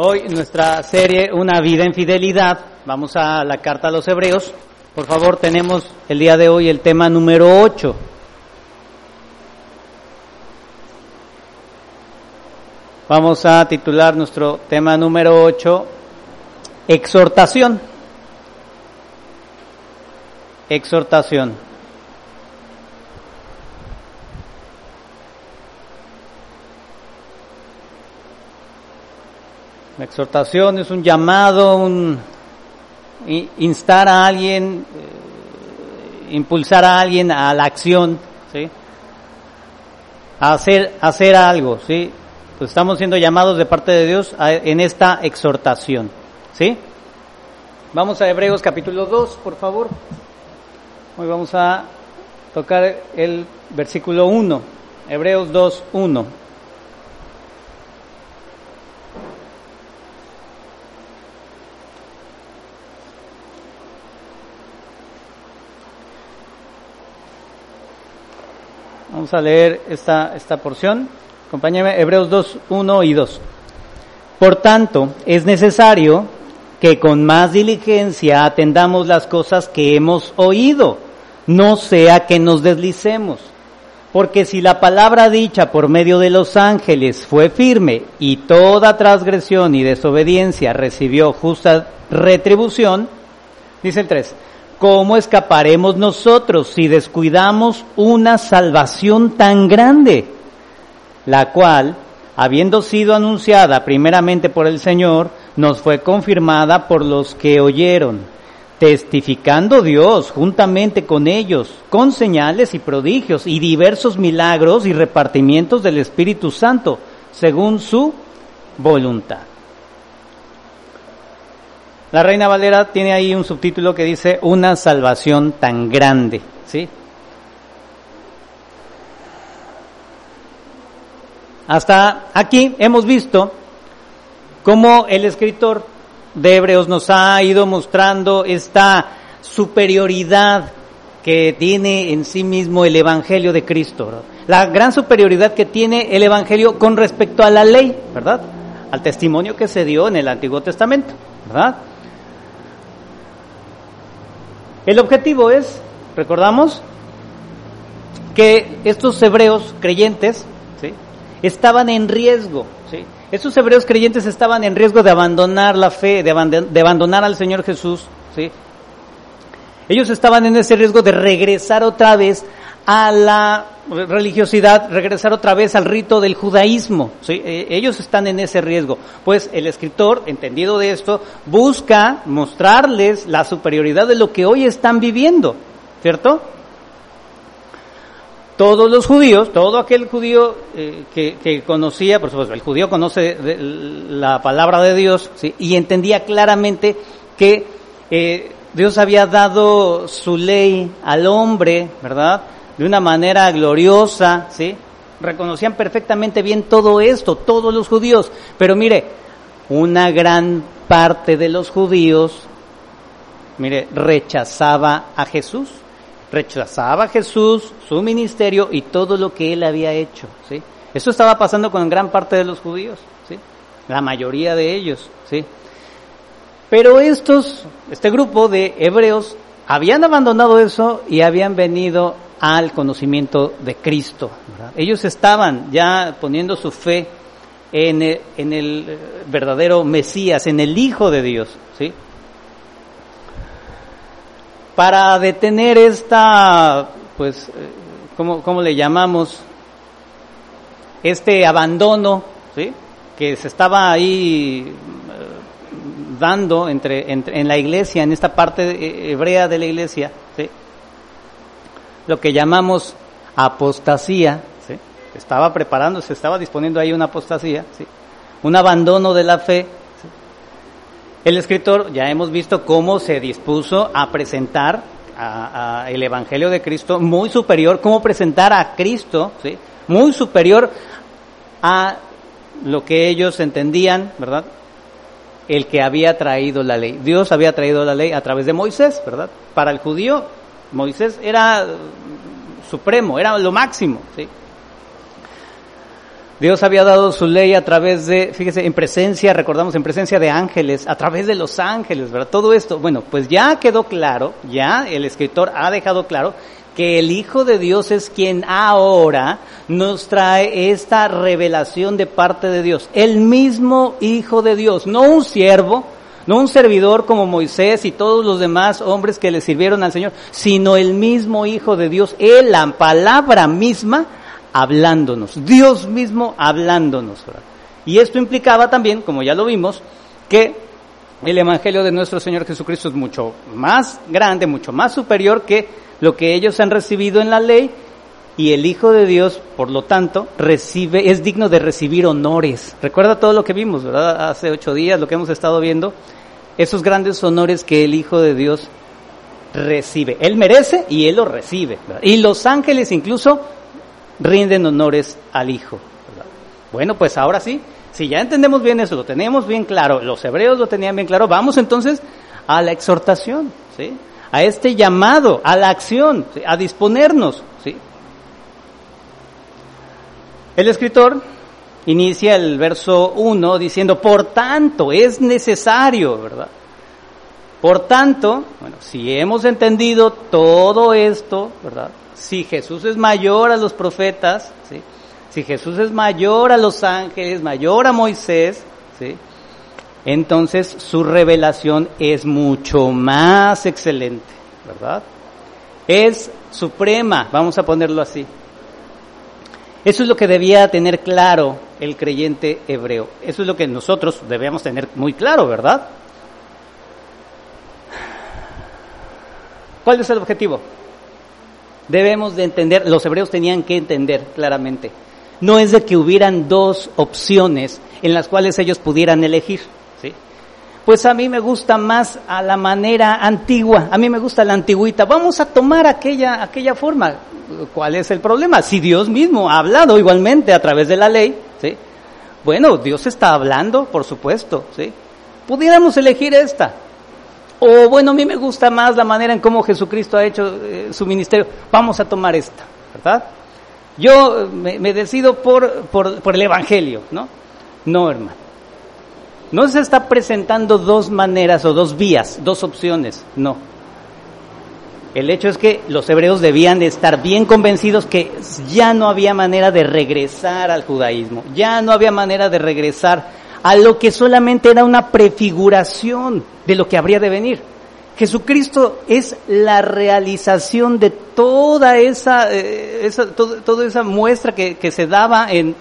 Hoy nuestra serie Una vida en fidelidad, vamos a la carta a los hebreos. Por favor, tenemos el día de hoy el tema número 8. Vamos a titular nuestro tema número 8, exhortación. Exhortación. La exhortación es un llamado, un instar a alguien, eh, impulsar a alguien a la acción, ¿sí? A hacer, hacer algo, ¿sí? Pues estamos siendo llamados de parte de Dios en esta exhortación, ¿sí? Vamos a Hebreos capítulo 2, por favor. Hoy vamos a tocar el versículo 1, Hebreos 2, 1. Vamos a leer esta, esta porción. Acompáñame, Hebreos 2, 1 y 2. Por tanto, es necesario que con más diligencia atendamos las cosas que hemos oído, no sea que nos deslicemos. Porque si la palabra dicha por medio de los ángeles fue firme y toda transgresión y desobediencia recibió justa retribución, dice el 3, ¿Cómo escaparemos nosotros si descuidamos una salvación tan grande? La cual, habiendo sido anunciada primeramente por el Señor, nos fue confirmada por los que oyeron, testificando Dios juntamente con ellos, con señales y prodigios y diversos milagros y repartimientos del Espíritu Santo, según su voluntad. La Reina Valera tiene ahí un subtítulo que dice una salvación tan grande, ¿sí? Hasta aquí hemos visto cómo el escritor de Hebreos nos ha ido mostrando esta superioridad que tiene en sí mismo el Evangelio de Cristo, la gran superioridad que tiene el Evangelio con respecto a la ley, ¿verdad? Al testimonio que se dio en el Antiguo Testamento, ¿verdad? El objetivo es, recordamos, que estos hebreos creyentes estaban en riesgo. ¿sí? Estos hebreos creyentes estaban en riesgo de abandonar la fe, de, de abandonar al Señor Jesús. ¿sí? Ellos estaban en ese riesgo de regresar otra vez a la religiosidad, regresar otra vez al rito del judaísmo. ¿sí? E, ellos están en ese riesgo. Pues el escritor, entendido de esto, busca mostrarles la superioridad de lo que hoy están viviendo, ¿cierto? Todos los judíos, todo aquel judío eh, que, conocía, por supuesto, el judío conoce la palabra de Dios ¿sí? y entendía claramente que eh, Dios había dado su ley al hombre, ¿verdad? De una manera gloriosa, ¿sí? Reconocían perfectamente bien todo esto, todos los judíos. Pero mire, una gran parte de los judíos, mire, rechazaba a Jesús. Rechazaba a Jesús, su ministerio y todo lo que él había hecho, ¿sí? Eso estaba pasando con gran parte de los judíos, ¿sí? La mayoría de ellos, ¿sí? Pero estos, este grupo de hebreos habían abandonado eso y habían venido al conocimiento de Cristo. Ellos estaban ya poniendo su fe en el, en el, verdadero Mesías, en el Hijo de Dios. ¿sí? Para detener esta, pues, eh, ¿cómo, cómo le llamamos? Este abandono, ¿sí? que se estaba ahí eh, dando entre, entre, en la iglesia, en esta parte hebrea de la iglesia, lo que llamamos apostasía, ¿sí? estaba preparando, se estaba disponiendo ahí una apostasía, ¿sí? un abandono de la fe. El escritor ya hemos visto cómo se dispuso a presentar a, el Evangelio de Cristo muy superior, cómo presentar a Cristo, muy superior a lo que ellos entendían, ¿verdad? El que había traído la ley. Dios había traído la ley a través de Moisés, ¿verdad? Para el judío Moisés era supremo, era lo máximo. ¿sí? Dios había dado su ley a través de, fíjese, en presencia, recordamos, en presencia de ángeles, a través de los ángeles, ¿verdad? Todo esto, bueno, pues ya quedó claro, ya el escritor ha dejado claro que el Hijo de Dios es quien ahora nos trae esta revelación de parte de Dios. El mismo Hijo de Dios, no un siervo, no un servidor como Moisés y todos los demás hombres que le sirvieron al Señor, sino el mismo Hijo de Dios, Él, la palabra misma, hablándonos, Dios mismo hablándonos. Y esto implicaba también, como ya lo vimos, que el Evangelio de nuestro Señor Jesucristo es mucho más grande, mucho más superior que lo que ellos han recibido en la ley y el Hijo de Dios, por lo tanto, recibe, es digno de recibir honores. Recuerda todo lo que vimos, ¿verdad? Hace ocho días, lo que hemos estado viendo, esos grandes honores que el Hijo de Dios recibe. Él merece y Él los recibe. Y los ángeles incluso rinden honores al Hijo. Bueno, pues ahora sí, si ya entendemos bien eso, lo tenemos bien claro, los hebreos lo tenían bien claro, vamos entonces a la exhortación, ¿sí? A este llamado, a la acción, a disponernos. ¿sí? El escritor inicia el verso 1 diciendo, por tanto, es necesario, ¿verdad? Por tanto, bueno, si hemos entendido todo esto, ¿verdad? si Jesús es mayor a los profetas, ¿sí? si Jesús es mayor a los ángeles, mayor a Moisés, ¿sí? Entonces su revelación es mucho más excelente, ¿verdad? Es suprema, vamos a ponerlo así. Eso es lo que debía tener claro el creyente hebreo. Eso es lo que nosotros debemos tener muy claro, ¿verdad? ¿Cuál es el objetivo? debemos de entender, los hebreos tenían que entender claramente, no es de que hubieran dos opciones en las cuales ellos pudieran elegir. Pues a mí me gusta más a la manera antigua, a mí me gusta la antigüita, vamos a tomar aquella, aquella forma. ¿Cuál es el problema? Si Dios mismo ha hablado igualmente a través de la ley, ¿sí? Bueno, Dios está hablando, por supuesto, ¿sí? Pudiéramos elegir esta, o bueno, a mí me gusta más la manera en cómo Jesucristo ha hecho eh, su ministerio. Vamos a tomar esta, ¿verdad? Yo eh, me, decido por, por, por, el Evangelio, ¿no? No, hermano. No se está presentando dos maneras o dos vías, dos opciones, no. El hecho es que los hebreos debían de estar bien convencidos que ya no había manera de regresar al judaísmo, ya no había manera de regresar a lo que solamente era una prefiguración de lo que habría de venir. Jesucristo es la realización de toda esa, eh, toda esa muestra que, se daba en,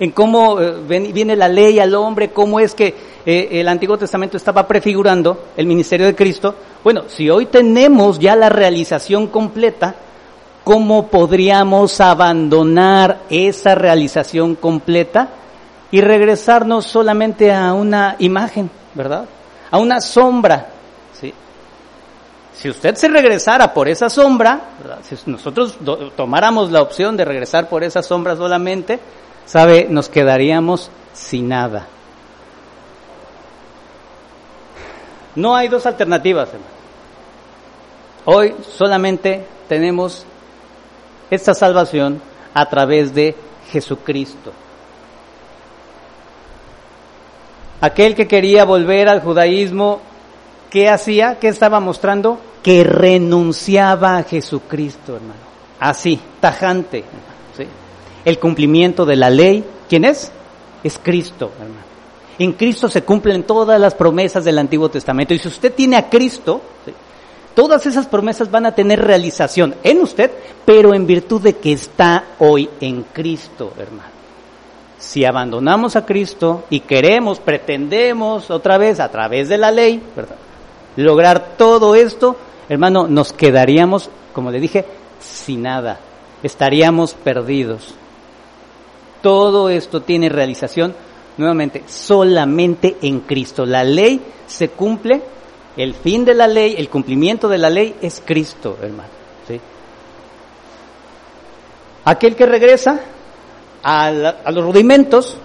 en cómo eh, viene la ley al hombre, cómo es que eh, el Antiguo Testamento estaba prefigurando el ministerio de Cristo. Bueno, si hoy tenemos ya la realización completa, ¿cómo podríamos abandonar esa realización completa y regresarnos solamente a una imagen, ¿verdad? A una sombra, ¿sí? Si usted se regresara por esa sombra, si nosotros tomáramos la opción de regresar por esa sombra solamente, sabe, nos quedaríamos sin nada. No hay dos alternativas, hermano. Hoy solamente tenemos esta salvación a través de Jesucristo. Aquel que quería volver al judaísmo, ¿qué hacía? ¿Qué estaba mostrando? Que renunciaba a Jesucristo, hermano. Así, tajante. ¿sí? El cumplimiento de la ley, ¿quién es? Es Cristo, hermano. En Cristo se cumplen todas las promesas del Antiguo Testamento. Y si usted tiene a Cristo, todas esas promesas van a tener realización en usted, pero en virtud de que está hoy en Cristo, hermano si abandonamos a Cristo y queremos, pretendemos otra vez a través de la ley, lograr todo esto, hermano, nos quedaríamos, como le dije, sin nada, estaríamos perdidos. Todo esto tiene realización, nuevamente, solamente en Cristo. La ley se cumple, el fin de la ley, el cumplimiento de la ley es Cristo, hermano. Aquel que regresa, a, los rudimentos,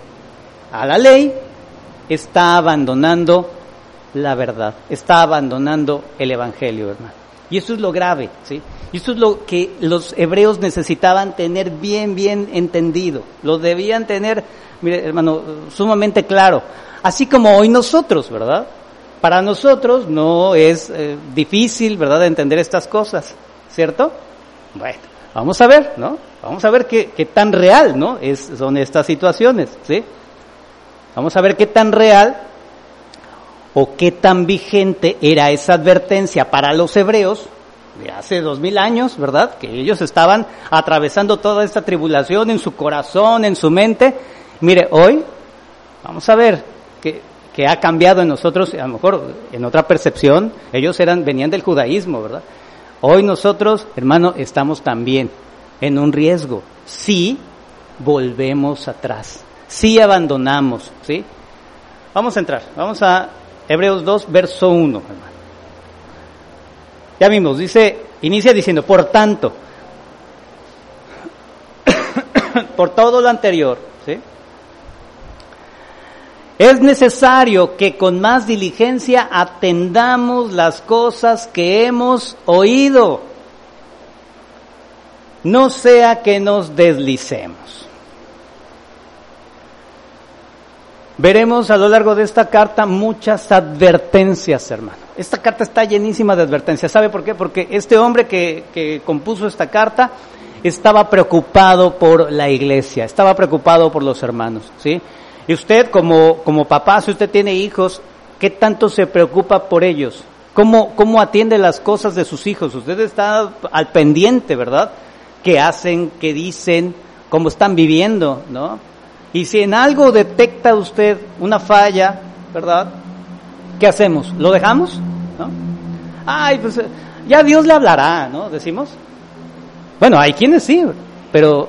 a la ley, está abandonando la verdad, está abandonando el Evangelio, hermano. Y eso es lo grave, ¿sí? Y eso es lo que los hebreos necesitaban tener bien, bien entendido. Lo debían tener, mire, hermano, sumamente claro. Así como hoy nosotros, ¿verdad? Para nosotros no es eh, difícil, ¿verdad?, entender estas cosas, ¿cierto? Bueno, vamos a ver, ¿no? Vamos a ver qué, qué tan real, ¿no? Es, son estas situaciones, ¿sí? Vamos a ver qué tan real o qué tan vigente era esa advertencia para los hebreos de hace dos mil años, ¿verdad? Que ellos estaban atravesando toda esta tribulación en su corazón, en su mente. Mire, hoy vamos a ver que, que ha cambiado en nosotros, a lo mejor en otra percepción, ellos eran, venían del judaísmo, ¿verdad? Hoy nosotros, hermano, estamos también en un riesgo. Si volvemos atrás, si abandonamos, ¿sí? Vamos a entrar, vamos a Hebreos 2, verso 1, hermano. Ya vimos, dice, inicia diciendo, por tanto, por todo lo anterior, ¿sí? Es necesario que con más diligencia atendamos las cosas que hemos oído, no sea que nos deslicemos. Veremos a lo largo de esta carta muchas advertencias, hermano. Esta carta está llenísima de advertencias. ¿Sabe por qué? Porque este hombre que, que, compuso esta carta estaba preocupado por la iglesia, estaba preocupado por los hermanos, ¿sí? Y usted como, como papá, si usted tiene hijos, ¿qué tanto se preocupa por ellos? ¿Cómo, ¿Cómo atiende las cosas de sus hijos? Usted está al pendiente, ¿verdad? ¿Qué hacen? ¿Qué dicen? ¿Cómo están viviendo? ¿No? Y si en algo detecta usted una falla, ¿verdad? ¿Qué hacemos? ¿Lo dejamos? ¿No? Ay, pues ya Dios le hablará, ¿no? Decimos. Bueno, hay quienes sí, pero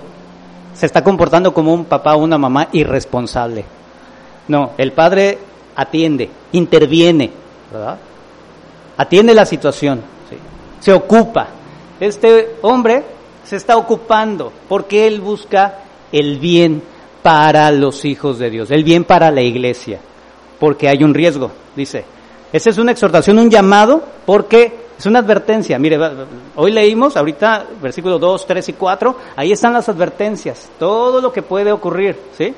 se está comportando como un papá o una mamá irresponsable. No, el padre atiende, interviene, ¿verdad? Atiende la situación, se ocupa. Este hombre se está ocupando porque él busca el bien para los hijos de Dios, el bien para la iglesia, porque hay un riesgo, dice. Esa es una exhortación, un llamado, porque es una advertencia. Mire, hoy leímos, ahorita, versículos 2, 3 y 4, ahí están las advertencias, todo lo que puede ocurrir, ¿sí?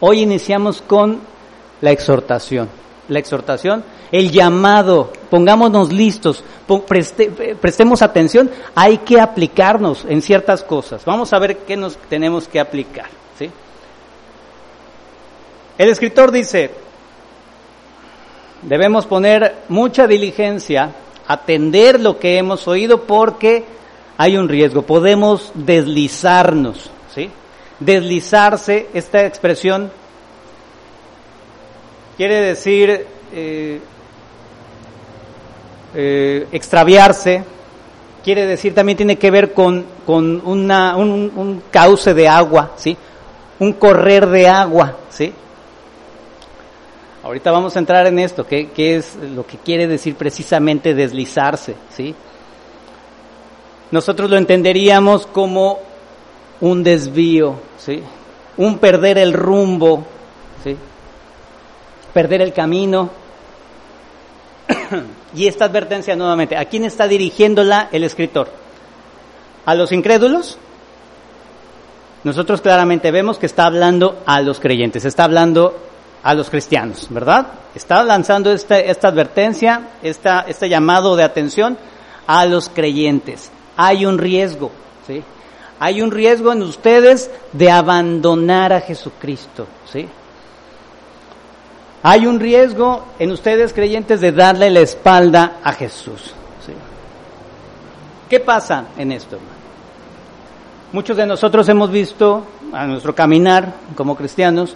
Hoy iniciamos con la exhortación. La exhortación, el llamado, pongámonos listos, preste, prestemos atención, hay que aplicarnos en ciertas cosas. Vamos a ver qué nos tenemos que aplicar. El escritor dice, debemos poner mucha diligencia, atender lo que hemos oído porque hay un riesgo, podemos deslizarnos, ¿sí? Deslizarse, esta expresión quiere decir eh, eh, extraviarse, quiere decir también tiene que ver con, con una, un, un cauce de agua, ¿sí? un correr de agua, ¿sí? Ahorita vamos a entrar en esto, ¿qué, qué es lo que quiere decir precisamente deslizarse, ¿sí? Nosotros lo entenderíamos como un desvío, ¿sí? Un perder el rumbo, ¿sí? Perder el camino. y esta advertencia nuevamente, ¿a quién está dirigiéndola el escritor? ¿A los incrédulos? nosotros claramente vemos que está hablando a los creyentes, está hablando a los cristianos, ¿verdad? Está lanzando esta, esta advertencia, esta, este llamado de atención a los creyentes. Hay un riesgo, ¿sí? Hay un riesgo en ustedes de abandonar a Jesucristo, ¿sí? Hay un riesgo en ustedes creyentes de darle la espalda a Jesús, ¿sí? ¿Qué pasa en esto? Muchos de nosotros hemos visto a nuestro caminar como cristianos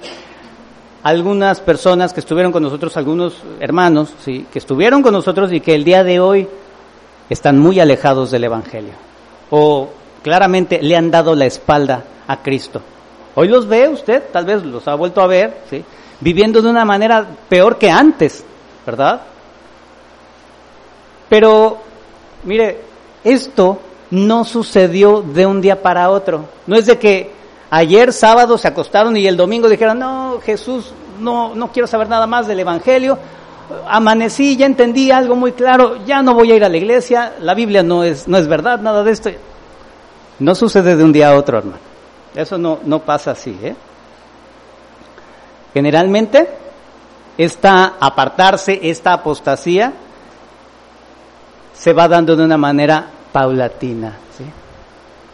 algunas personas que estuvieron con nosotros, algunos hermanos, ¿sí? que estuvieron con nosotros y que el día de hoy están muy alejados del Evangelio o claramente le han dado la espalda a Cristo. Hoy los ve usted, tal vez los ha vuelto a ver, ¿sí? viviendo de una manera peor que antes, ¿verdad? Pero, mire, esto no sucedió de un día para otro. No es de que ayer sábado se acostaron y el domingo dijeron, no, Jesús, no, no quiero saber nada más del Evangelio, amanecí, ya entendí algo muy claro, ya no voy a ir a la iglesia, la Biblia no es, no es verdad, nada de esto. No sucede de un día a otro, hermano. Eso no, no pasa así, ¿eh? Generalmente, esta apartarse, esta apostasía, se va dando de una manera paulatina, ¿sí?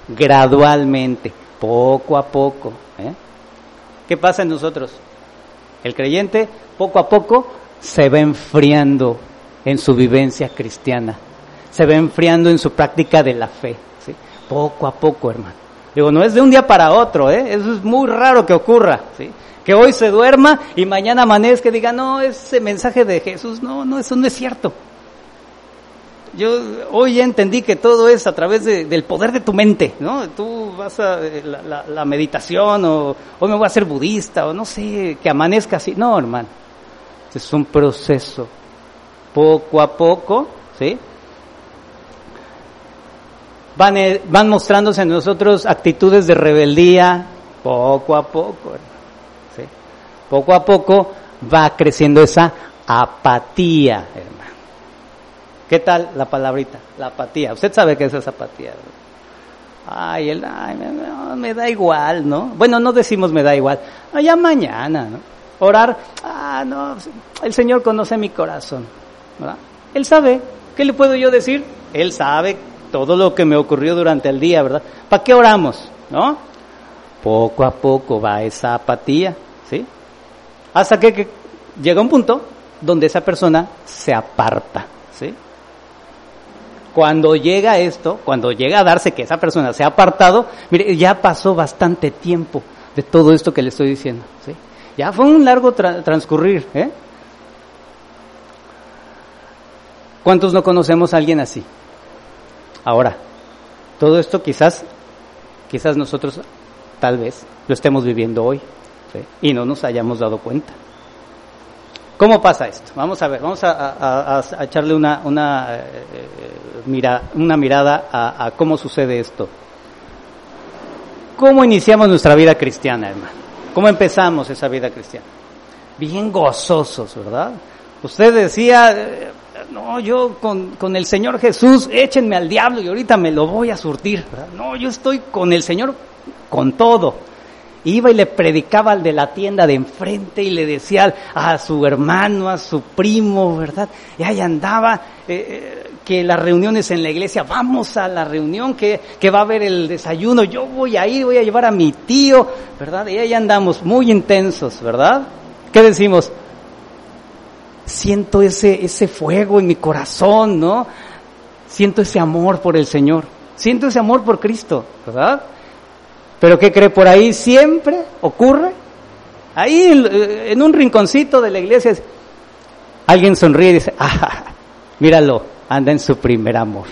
gradualmente, poco a poco. ¿eh? ¿Qué pasa en nosotros? El creyente, poco a poco, se va enfriando en su vivencia cristiana, se va enfriando en su práctica de la fe, ¿sí? poco a poco, hermano. Digo, no es de un día para otro, ¿eh? eso es muy raro que ocurra, ¿sí? que hoy se duerma y mañana amanezca y diga, no, ese mensaje de Jesús, no, no, eso no es cierto. Yo hoy ya entendí que todo es a través del poder de tu mente, ¿no? Tú vas a eh, la, meditación o hoy me voy a hacer budista o no sé, que amanezca así. No, hermano. Es un proceso. Poco a poco, ¿sí? Van, eh, mostrándose en nosotros actitudes de rebeldía, poco a poco, ¿sí? Poco a poco va creciendo esa apatía, hermano. ¿Qué tal la palabrita? La apatía. Usted sabe qué es esa apatía. Ay, el, ay me, da igual, ¿no? Bueno, no decimos me da igual. Allá mañana, ¿no? Orar, ah, no, el Señor conoce mi corazón, ¿verdad? Él sabe. ¿Qué le puedo yo decir? Él sabe todo lo que me ocurrió durante el día, ¿verdad? ¿Para qué oramos? ¿No? Poco a poco va esa apatía, ¿sí? Hasta que, que llega un punto donde esa persona se aparta, ¿sí? Cuando llega esto, cuando llega a darse que esa persona se ha apartado, mire, ya pasó bastante tiempo de todo esto que le estoy diciendo. ¿sí? Ya fue un largo transcurrir. ¿eh? ¿Cuántos no conocemos a alguien así? Ahora, todo esto quizás, quizás nosotros tal vez lo estemos viviendo hoy y no nos hayamos dado cuenta. ¿Cómo pasa esto? Vamos a ver, vamos a, echarle una, una, eh, una mirada a, cómo sucede esto. ¿Cómo iniciamos nuestra vida cristiana, hermano? ¿Cómo empezamos esa vida cristiana? Bien gozosos, ¿verdad? Usted decía, eh, no, yo con, con, el Señor Jesús, échenme al diablo y ahorita me lo voy a surtir. No, yo estoy con el Señor con todo iba y le predicaba al de la tienda de enfrente y le decía a su hermano, a su primo, ¿verdad? Y ahí andaba, eh, eh, que las reuniones en la iglesia, vamos a la reunión, que, que va a haber el desayuno, yo voy a ir, voy a llevar a mi tío, ¿verdad? Y ahí andamos muy intensos, ¿verdad? ¿Qué decimos? Siento ese, ese fuego en mi corazón, ¿no? Siento ese amor por el Señor, siento ese amor por Cristo, ¿verdad? Pero ¿qué cree? Por ahí siempre ocurre. Ahí en un rinconcito de la iglesia alguien sonríe y dice, ah, míralo, anda en su primer amor.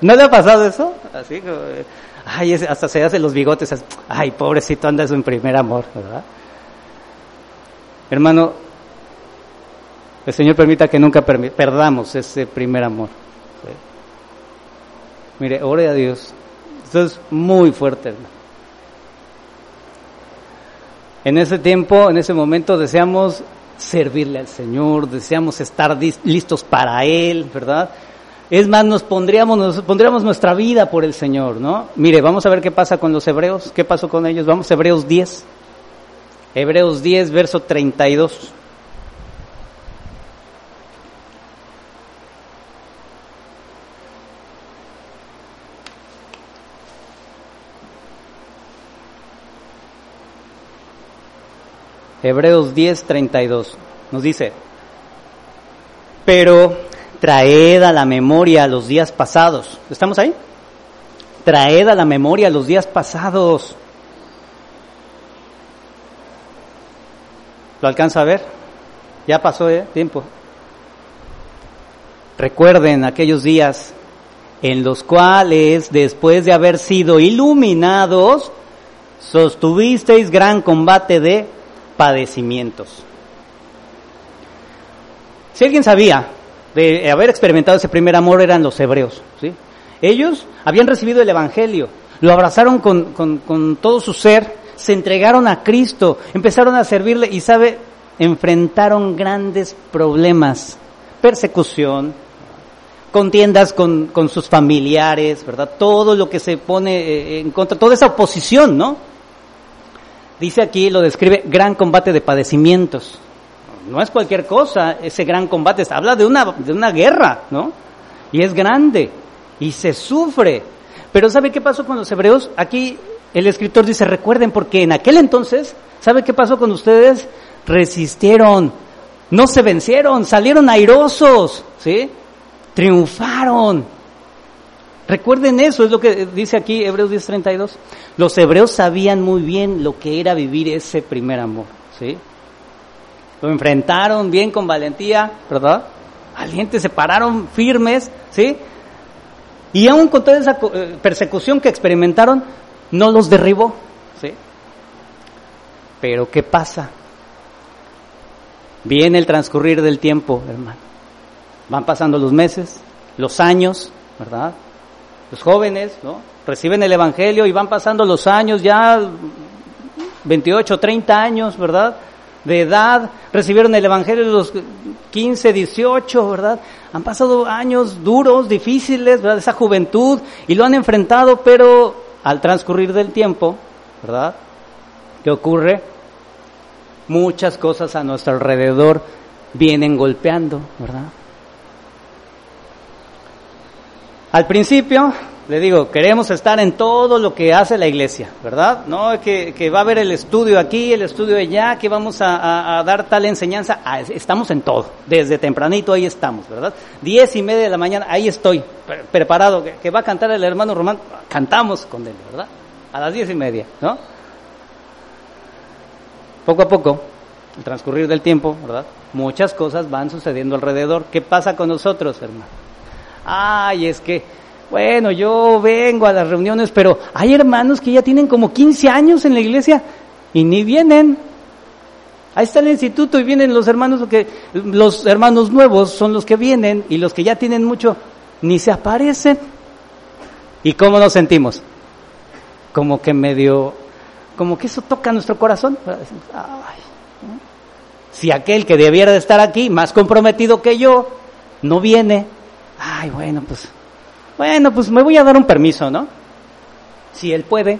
¿No, le ha pasado eso? Así ay, hasta se hace los bigotes, ay, pobrecito, anda en su primer amor, ¿verdad? Hermano, el Señor permita que nunca perdamos ese primer amor. Mire, ore a Dios. Esto es muy fuerte, hermano. En ese tiempo, en ese momento, deseamos servirle al Señor, deseamos estar listos para Él, ¿verdad? Es más, nos pondríamos, nos pondríamos nuestra vida por el Señor, ¿no? Mire, vamos a ver qué pasa con los hebreos, qué pasó con ellos. Vamos a Hebreos 10. Hebreos 10, verso 32. Hebreos 10, 32. Nos dice, pero traed a la memoria los días pasados. ¿Estamos ahí? Traed a la memoria los días pasados. ¿Lo alcanza a ver? Ya pasó ¿eh? tiempo. Recuerden aquellos días en los cuales, después de haber sido iluminados, sostuvisteis gran combate de padecimientos. Si alguien sabía de haber experimentado ese primer amor eran los hebreos. ¿sí? Ellos habían recibido el Evangelio, lo abrazaron con, con todo su ser, se entregaron a Cristo, empezaron a servirle y sabe, enfrentaron grandes problemas persecución, contiendas con, con sus familiares, ¿verdad? Todo lo que se pone eh, en contra, toda esa oposición, ¿no? Dice aquí, lo describe, gran combate de padecimientos. No es cualquier cosa ese gran combate, habla de una, de una guerra, ¿no? Y es grande, y se sufre. Pero ¿sabe qué pasó con los hebreos? Aquí el escritor dice, recuerden, porque en aquel entonces, ¿sabe qué pasó con ustedes? Resistieron, no se vencieron, salieron airosos, ¿sí? Triunfaron. Recuerden eso, es lo que dice aquí Hebreos 10:32. Los hebreos sabían muy bien lo que era vivir ese primer amor, ¿sí? Lo enfrentaron bien con valentía, ¿verdad? Valientes, se pararon firmes, ¿sí? Y aún con toda esa eh, persecución que experimentaron, no los derribó. ¿sí? Pero ¿qué pasa? Viene el transcurrir del tiempo, hermano. Van pasando los meses, los años, ¿verdad? Los jóvenes, ¿no? Reciben el Evangelio y van pasando los años, ya 28, 30 años, ¿verdad? De edad, recibieron el Evangelio los 15, 18, ¿verdad? Han pasado años duros, difíciles, ¿verdad? Esa juventud y lo han enfrentado, pero al transcurrir del tiempo, ¿verdad? ¿Qué ocurre? Muchas cosas a nuestro alrededor vienen golpeando, ¿verdad? Al principio, le digo, queremos estar en todo lo que hace la iglesia, ¿verdad? No que, que va a haber el estudio aquí, el estudio allá, que vamos a, dar tal enseñanza. Ah, estamos en todo, desde tempranito ahí estamos, ¿verdad? Diez y media de la mañana, ahí estoy, preparado, que, va a cantar el hermano Román, cantamos con él, ¿verdad? A las diez y media, ¿no? Poco a poco, el transcurrir del tiempo, ¿verdad? Muchas cosas van sucediendo alrededor. ¿Qué pasa con nosotros, hermano? Ay, es que bueno, yo vengo a las reuniones, pero hay hermanos que ya tienen como 15 años en la iglesia y ni vienen. Ahí está el instituto y vienen los hermanos que los hermanos nuevos son los que vienen y los que ya tienen mucho ni se aparecen. ¿Y cómo nos sentimos? Como que medio como que eso toca nuestro corazón. Si aquel que debiera de estar aquí, más comprometido que yo, no viene, ay, bueno, pues bueno, pues me voy a dar un permiso, ¿no? Si él puede,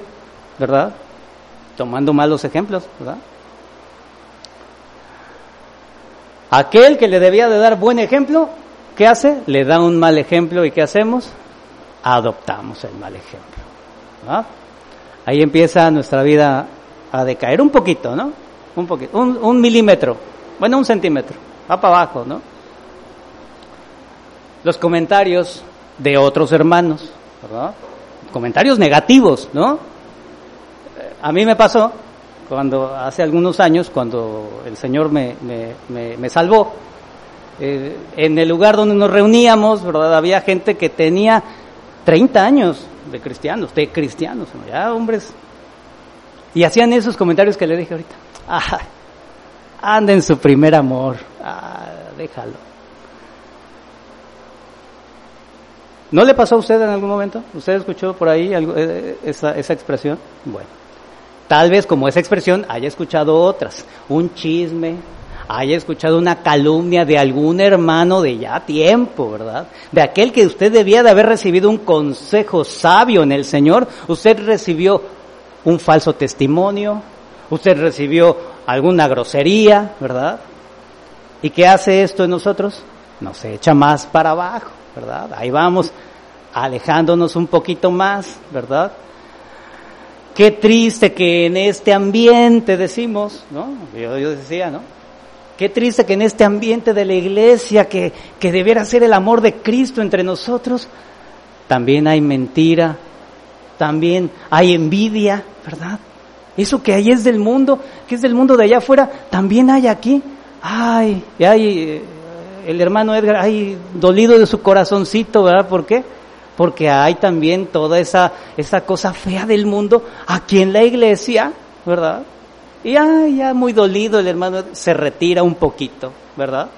¿verdad? Tomando malos ejemplos, ¿verdad? Aquel que le debía de dar buen ejemplo, ¿qué hace? Le da un mal ejemplo y ¿qué hacemos? Adoptamos el mal ejemplo. ¿verdad? Ahí empieza nuestra vida a decaer un poquito, ¿no? Un poquito, un, un milímetro, bueno, un centímetro, va para abajo, ¿no? Los comentarios de otros hermanos, ¿verdad? Comentarios negativos, ¿no? A mí me pasó cuando hace algunos años, cuando el Señor me, me, me, salvó, eh, en el lugar donde nos reuníamos, ¿verdad? Había gente que tenía 30 años de cristianos, de cristianos, ya hombres. Y hacían esos comentarios que le dije ahorita. Ah, anda en su primer amor. Ah, déjalo. ¿No le pasó a usted en algún momento? ¿Usted escuchó por ahí algo, eh, esa, esa expresión? Bueno, tal vez como esa expresión haya escuchado otras, un chisme, haya escuchado una calumnia de algún hermano de ya tiempo, ¿verdad? De aquel que usted debía de haber recibido un consejo sabio en el Señor, usted recibió un falso testimonio, usted recibió alguna grosería, ¿verdad? ¿Y qué hace esto en nosotros? Nos echa más para abajo. ¿Verdad? Ahí vamos alejándonos un poquito más, ¿verdad? Qué triste que en este ambiente, decimos, ¿no? Yo, decía, ¿no? Qué triste que en este ambiente de la iglesia, que, que debiera ser el amor de Cristo entre nosotros, también hay mentira, también hay envidia, ¿verdad? Eso que ahí es del mundo, que es del mundo de allá afuera, también hay aquí. Ay, y hay eh, el hermano Edgar, hay dolido de su corazoncito, ¿verdad? ¿Por qué? Porque hay también toda esa, esa cosa fea del mundo aquí en la iglesia, ¿verdad? Y ya, ya muy dolido el hermano se retira un poquito, ¿verdad?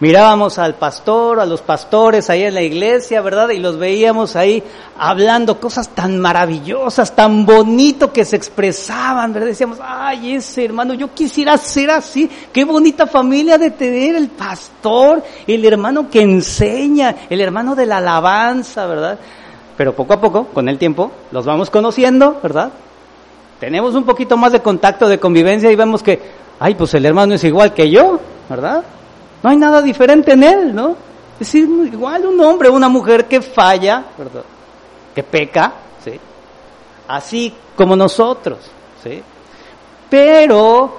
Mirábamos al pastor, a los pastores ahí en la iglesia, ¿verdad? Y los veíamos ahí hablando cosas tan maravillosas, tan bonito que se expresaban, ¿verdad? Decíamos, ay, ese hermano, yo quisiera ser así. Qué bonita familia de tener el pastor, el hermano que enseña, el hermano de la alabanza, ¿verdad? Pero poco a poco, con el tiempo, los vamos conociendo, ¿verdad? Tenemos un poquito más de contacto, de convivencia y vemos que, ay, pues el hermano es igual que yo, ¿verdad? No hay nada diferente en él, ¿no? Es igual un hombre una mujer que falla, ¿verdad? que peca, ¿sí? así como nosotros. ¿sí? Pero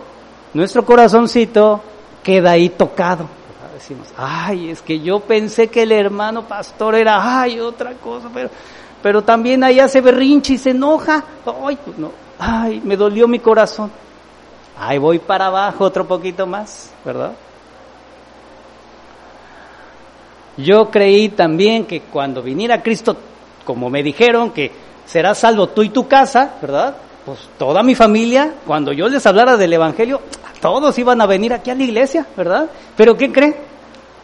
nuestro corazoncito queda ahí tocado. Decimos, ay, es que yo pensé que el hermano pastor era, ay, otra cosa, pero, pero también ahí hace berrinche y se enoja. Ay, pues no, ay, me dolió mi corazón. Ay, voy para abajo otro poquito más, ¿verdad? Yo creí también que cuando viniera Cristo, como me dijeron que serás salvo tú y tu casa, ¿verdad? Pues toda mi familia, cuando yo les hablara del Evangelio, todos iban a venir aquí a la iglesia, ¿verdad? Pero ¿qué cree?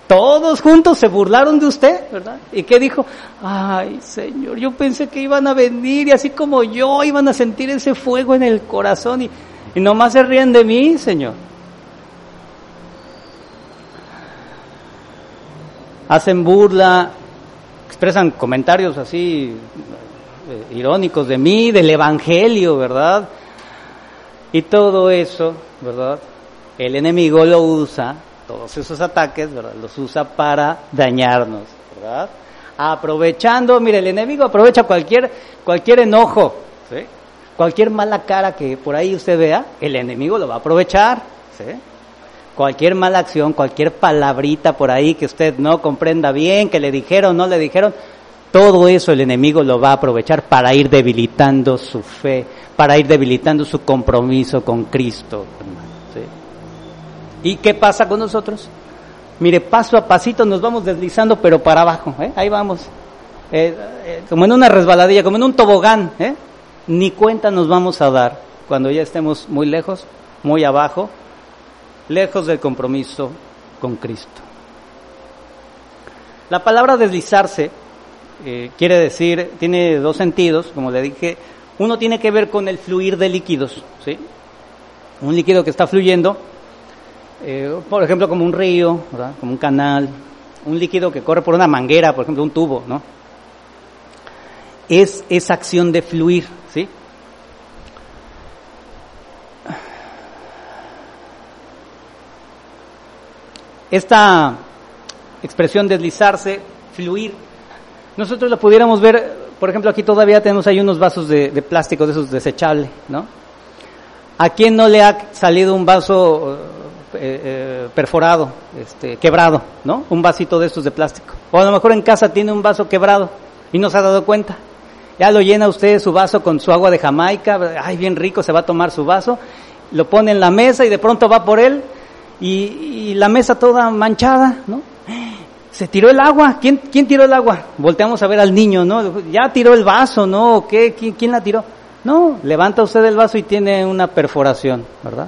Todos juntos se burlaron de usted, ¿verdad? ¿Y qué dijo? Ay, Señor, yo pensé que iban a venir y así como yo iban a sentir ese fuego en el corazón y, y nomás se ríen de mí, Señor. Hacen burla, expresan comentarios así eh, irónicos de mí, del Evangelio, ¿verdad? Y todo eso, ¿verdad? El enemigo lo usa, todos esos ataques, ¿verdad? Los usa para dañarnos, ¿verdad? Aprovechando, mire, el enemigo aprovecha cualquier, cualquier enojo, ¿sí? Cualquier mala cara que por ahí usted vea, el enemigo lo va a aprovechar, ¿sí? Cualquier mala acción, cualquier palabrita por ahí que usted no comprenda bien, que le dijeron, no le dijeron, todo eso el enemigo lo va a aprovechar para ir debilitando su fe, para ir debilitando su compromiso con Cristo. ¿Y qué pasa con nosotros? Mire, paso a pasito nos vamos deslizando, pero para abajo, ¿eh? ahí vamos. Eh, eh, como en una resbaladilla, como en un tobogán, ni cuenta nos vamos a dar cuando ya estemos muy lejos, muy abajo, lejos del compromiso con Cristo. La palabra deslizarse eh, quiere decir, tiene dos sentidos, como le dije, uno tiene que ver con el fluir de líquidos, ¿sí? Un líquido que está fluyendo, eh, por ejemplo, como un río, como un canal, un líquido que corre por una manguera, por ejemplo, un tubo, ¿no? Es esa acción de fluir, ¿sí? Esta expresión deslizarse, fluir, nosotros la pudiéramos ver, por ejemplo, aquí todavía tenemos ahí unos vasos de, plástico de esos desechables, ¿no? ¿A quién no le ha salido un vaso eh, eh, perforado, este, quebrado, ¿no? Un vasito de estos de plástico. O a lo mejor en casa tiene un vaso quebrado y no se ha dado cuenta. Ya lo llena usted su vaso con su agua de Jamaica, ay, bien rico, se va a tomar su vaso, lo pone en la mesa y de pronto va por él y, la mesa toda manchada, ¿no? Se tiró el agua. ¿Quién, ¿Quién tiró el agua? Volteamos a ver al niño, ¿no? Ya tiró el vaso, ¿no? ¿Qué? ¿Quién, ¿Quién la tiró? No, levanta usted el vaso y tiene una perforación, ¿verdad?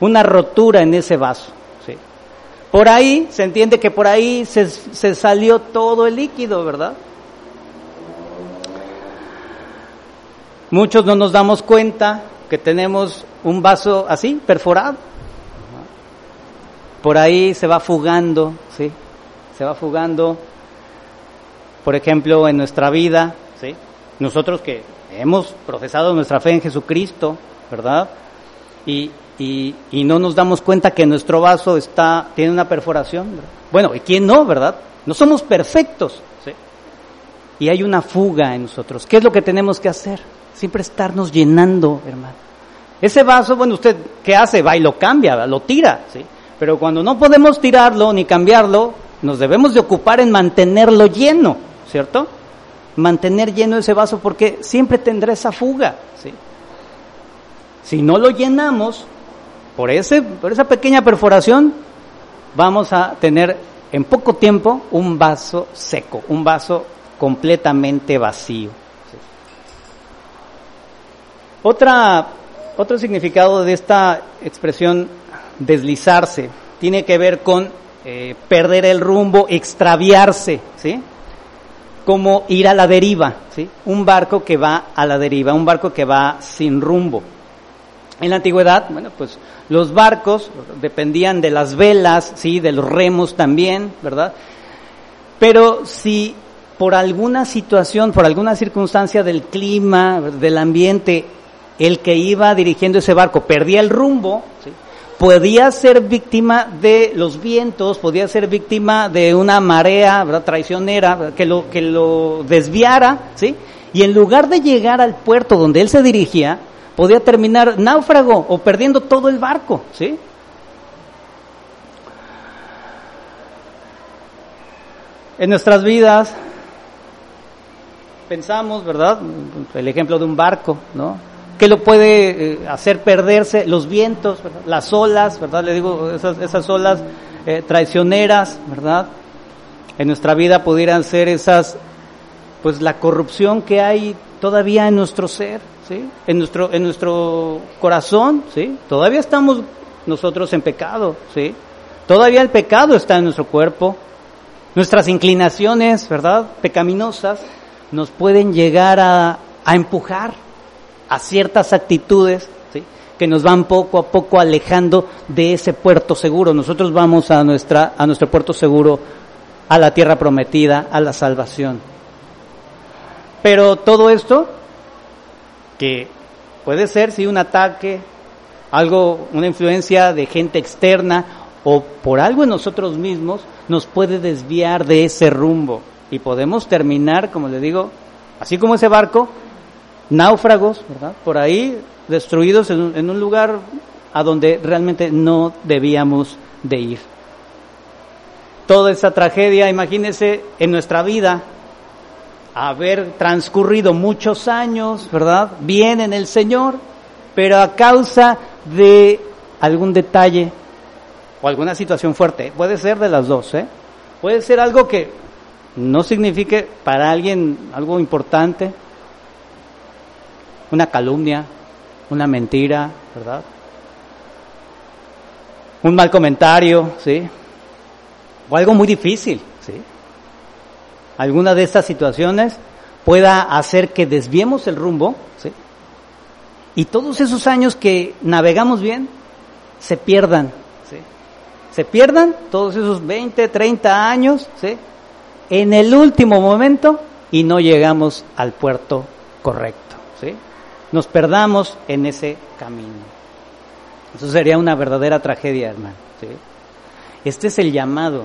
Una rotura en ese vaso, ¿sí? Por ahí, se entiende que por ahí se, se salió todo el líquido, ¿verdad? Muchos no nos damos cuenta que tenemos un vaso así, perforado por ahí se va fugando, ¿sí? Se va fugando, por ejemplo, en nuestra vida, ¿sí? Nosotros que hemos profesado nuestra fe en Jesucristo, ¿verdad? Y, y, y no nos damos cuenta que nuestro vaso está, tiene una perforación. Bueno, ¿y quién no, verdad? No somos perfectos, ¿sí? Y hay una fuga en nosotros. ¿Qué es lo que tenemos que hacer? Siempre estarnos llenando, hermano. Ese vaso, bueno, usted, ¿qué hace? Va y lo cambia, lo tira, ¿sí? Pero cuando no podemos tirarlo ni cambiarlo, nos debemos de ocupar en mantenerlo lleno, ¿cierto? Mantener lleno ese vaso porque siempre tendrá esa fuga, ¿sí? Si no lo llenamos, por, ese, por esa pequeña perforación, vamos a tener en poco tiempo un vaso seco, un vaso completamente vacío. Otra, otro significado de esta expresión deslizarse tiene que ver con eh, perder el rumbo, extraviarse, ¿sí? Como ir a la deriva, ¿sí? Un barco que va a la deriva, un barco que va sin rumbo. En la antigüedad, bueno, pues los barcos dependían de las velas, sí, de los remos también, ¿verdad? Pero si por alguna situación, por alguna circunstancia del clima, del ambiente, el que iba dirigiendo ese barco perdía el rumbo, ¿sí? Podía ser víctima de los vientos, podía ser víctima de una marea ¿verdad? traicionera que lo, que lo desviara, ¿sí? Y en lugar de llegar al puerto donde él se dirigía, podía terminar náufrago o perdiendo todo el barco, ¿sí? En nuestras vidas pensamos, ¿verdad? El ejemplo de un barco, ¿no? ¿Qué lo puede eh, hacer perderse? Los vientos, las olas, ¿verdad? Le digo, esas, esas olas eh, traicioneras, ¿verdad? En nuestra vida pudieran ser esas, pues la corrupción que hay todavía en nuestro ser, ¿sí? En nuestro, en nuestro corazón, ¿sí? Todavía estamos nosotros en pecado, ¿sí? Todavía el pecado está en nuestro cuerpo. Nuestras inclinaciones, ¿verdad? Pecaminosas nos pueden llegar a, a empujar a ciertas actitudes que nos van poco a poco alejando de ese puerto seguro. Nosotros vamos a, nuestra, a nuestro puerto seguro, a la tierra prometida, a la salvación. Pero todo esto, que puede ser sí un ataque, algo, una influencia de gente externa o por algo en nosotros mismos, nos puede desviar de ese rumbo y podemos terminar, como le digo, así como ese barco, náufragos, ¿verdad? Por ahí, destruidos en un, en un lugar a donde realmente no debíamos de ir. Toda esa tragedia, imagínese en nuestra vida, haber transcurrido muchos años, ¿verdad? Bien en el Señor, pero a causa de algún detalle o alguna situación fuerte, puede ser de las dos, ¿eh? Puede ser algo que no signifique para alguien algo importante, una calumnia, una mentira, ¿verdad? Un mal comentario, ¿sí? O algo muy difícil, ¿sí? Alguna de estas situaciones pueda hacer que desviemos el rumbo, ¿sí? Y todos esos años que navegamos bien se pierdan, ¿sí? Se pierdan todos esos 20, 30 años, ¿sí? En el último momento y no llegamos al puerto correcto, ¿sí? Nos perdamos en ese camino. Eso sería una verdadera tragedia, hermano. Este es el llamado.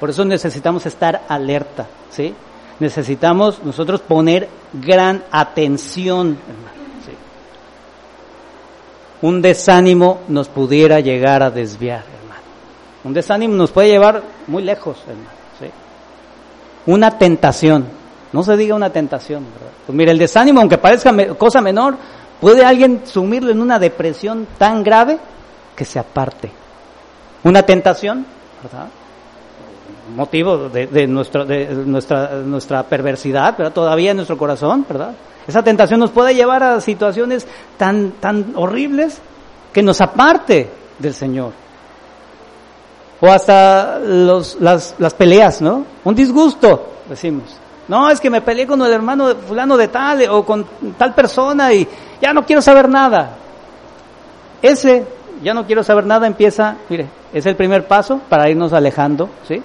Por eso necesitamos estar alerta. ¿sí? Necesitamos nosotros poner gran atención, hermano. Un desánimo nos pudiera llegar a desviar, hermano. Un desánimo nos puede llevar muy lejos, hermano. ¿sí? Una tentación no se diga una tentación, ¿verdad? Pues mire, el desánimo, aunque parezca cosa menor, puede alguien sumirlo en una depresión tan grave que se aparte. Una tentación, ¿verdad? Motivo de, nuestro, de nuestra, nuestra perversidad, ¿verdad? Todavía en nuestro corazón, ¿verdad? Esa tentación nos puede llevar a situaciones tan, tan horribles que nos aparte del Señor. O hasta los, las, las peleas, ¿no? Un disgusto, decimos. No, es que me peleé con el hermano fulano de tal o con tal persona y ya no quiero saber nada. Ese, ya no quiero saber nada, empieza, mire, es el primer paso para irnos alejando, ¿sí?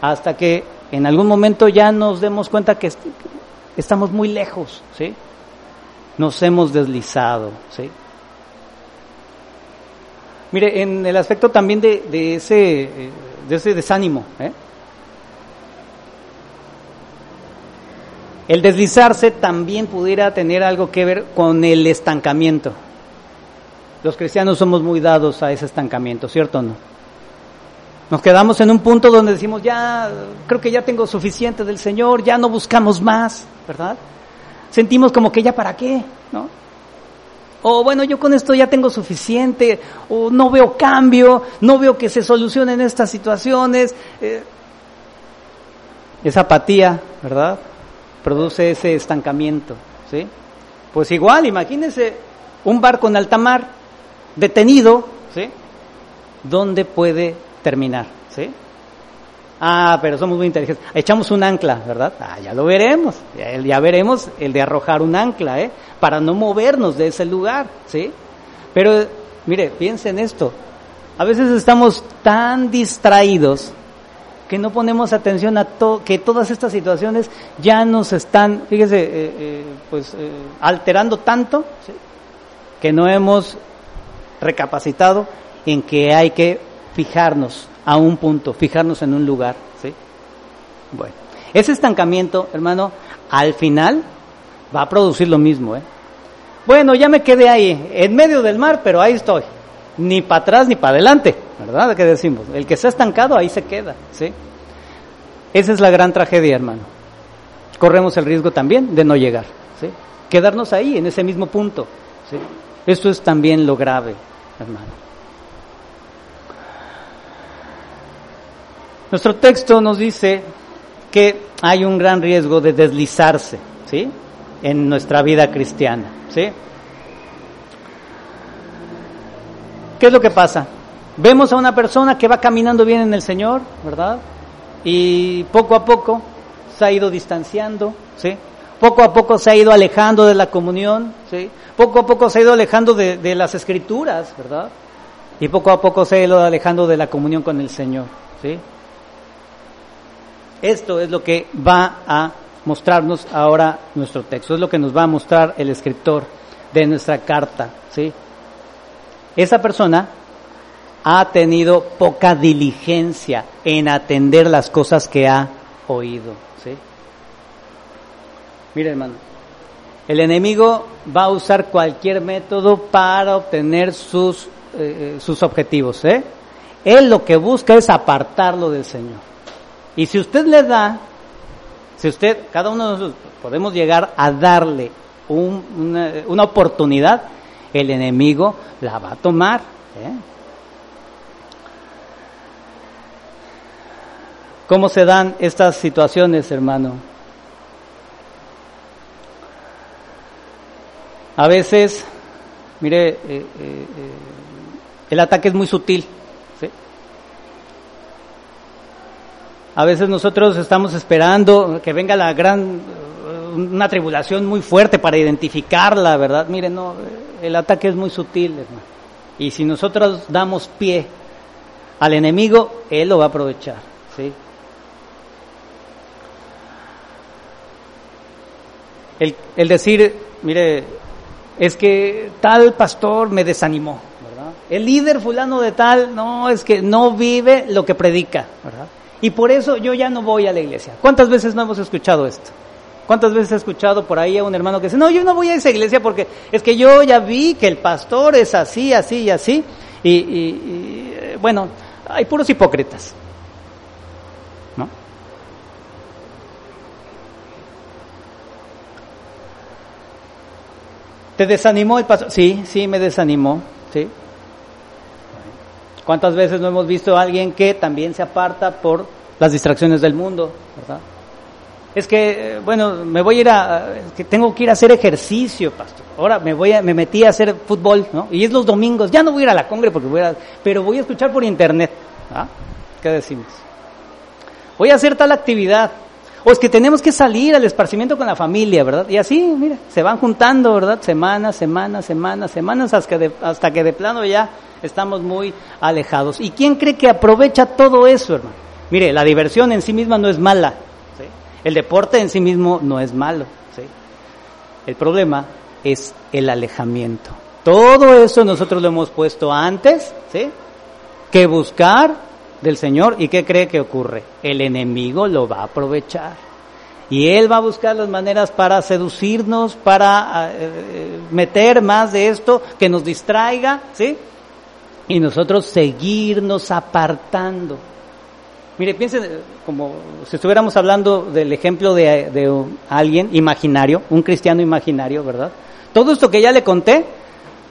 Hasta que en algún momento ya nos demos cuenta que estamos muy lejos, ¿sí? Nos hemos deslizado, ¿sí? Mire, en el aspecto también de ese, eh, de ese desánimo, ¿eh? El deslizarse también pudiera tener algo que ver con el estancamiento. Los cristianos somos muy dados a ese estancamiento, ¿cierto o no? Nos quedamos en un punto donde decimos, ya, creo que ya tengo suficiente del Señor, ya no buscamos más, ¿verdad? Sentimos como que ya para qué, ¿no? O bueno, yo con esto ya tengo suficiente, o no veo cambio, no veo que se solucionen estas situaciones. Eh, esa apatía, ¿verdad? Produce ese estancamiento, ¿sí? Pues igual, imagínense un barco en alta mar detenido, ¿sí? ¿Dónde puede terminar, ¿sí? Ah, pero somos muy inteligentes. Echamos un ancla, ¿verdad? Ah, ya lo veremos. Ya, ya veremos el de arrojar un ancla, ¿eh? Para no movernos de ese lugar, ¿sí? Pero, mire, piensen esto. A veces estamos tan distraídos que no ponemos atención a to que todas estas situaciones ya nos están, fíjese, eh, eh, pues eh, alterando tanto ¿sí? que no hemos recapacitado en que hay que fijarnos a un punto, fijarnos en un lugar, ¿sí? Bueno, ese estancamiento, hermano, al final va a producir lo mismo, ¿eh? Bueno, ya me quedé ahí, en medio del mar, pero ahí estoy. Ni para atrás ni para adelante, ¿verdad? ¿Qué decimos? El que se ha estancado ahí se queda, ¿sí? Esa es la gran tragedia, hermano. Corremos el riesgo también de no llegar, ¿sí? Quedarnos ahí, en ese mismo punto, ¿sí? Esto es también lo grave, hermano. Nuestro texto nos dice que hay un gran riesgo de deslizarse, ¿sí? En nuestra vida cristiana, ¿sí? ¿Qué es lo que pasa? Vemos a una persona que va caminando bien en el Señor, ¿verdad? Y poco a poco se ha ido distanciando, ¿sí? Poco a poco se ha ido alejando de la comunión, ¿sí? Poco a poco se ha ido alejando de, las escrituras, ¿verdad? Y poco a poco se ha ido alejando de la comunión con el Señor, ¿sí? Esto es lo que va a mostrarnos ahora nuestro texto, es lo que nos va a mostrar el escritor de nuestra carta, ¿sí? Esa persona ha tenido poca diligencia en atender las cosas que ha oído, ¿sí? Mire, hermano, el enemigo va a usar cualquier método para obtener sus, eh, sus objetivos, ¿eh? Él lo que busca es apartarlo del Señor. Y si usted le da, si usted, cada uno de nosotros podemos llegar a darle un, una, una, oportunidad, el enemigo la va a tomar. ¿eh? ¿Cómo se dan estas situaciones, hermano? A veces, mire, eh, eh, el ataque es muy sutil. A veces nosotros estamos esperando que venga la gran, una tribulación muy fuerte para identificarla, ¿verdad? Miren, no, el ataque es muy sutil, hermano. Y si nosotros damos pie al enemigo, él lo va a aprovechar, ¿sí? El, el decir, mire, es que tal pastor me desanimó, ¿verdad? El líder fulano de tal, no, es que no vive lo que predica, ¿verdad? Y por eso yo ya no voy a la iglesia. ¿Cuántas veces no hemos escuchado esto? ¿Cuántas veces he escuchado por ahí a un hermano que dice, no, yo no voy a esa iglesia porque es que yo ya vi que el pastor es así, así y así? Y, y bueno, hay puros hipócritas. ¿No? ¿Te desanimó el pastor? Sí, sí, me desanimó. Sí. ¿Cuántas veces no hemos visto a alguien que también se aparta por las distracciones del mundo, verdad? Es que, bueno, me voy a ir a, que tengo que ir a hacer ejercicio, pastor. Ahora me voy a, me metí a hacer fútbol, ¿no? Y es los domingos, ya no voy a ir a la congre porque voy a, pero voy a escuchar por internet, ¿ah? ¿Qué decimos? Voy a hacer tal actividad. O es que tenemos que salir al esparcimiento con la familia, ¿verdad? Y así, mira, se van juntando, ¿verdad? Semanas, semanas, semanas, semanas, hasta que de, hasta que de plano ya estamos muy alejados. ¿Y quién cree que aprovecha todo eso, hermano? Mire, la diversión en sí misma no es mala. El deporte en sí mismo no es malo. ¿sí? El problema es el alejamiento. Todo eso nosotros lo hemos puesto antes, ¿sí? Que buscar del Señor. ¿Y qué cree que ocurre? El enemigo lo va a aprovechar. Y él va a buscar las maneras para seducirnos, para eh, meter más de esto, que nos distraiga, ¿sí? Y nosotros seguirnos apartando. Mire, piensen como si estuviéramos hablando del ejemplo de, de alguien imaginario, un cristiano imaginario, ¿verdad? Todo esto que ya le conté,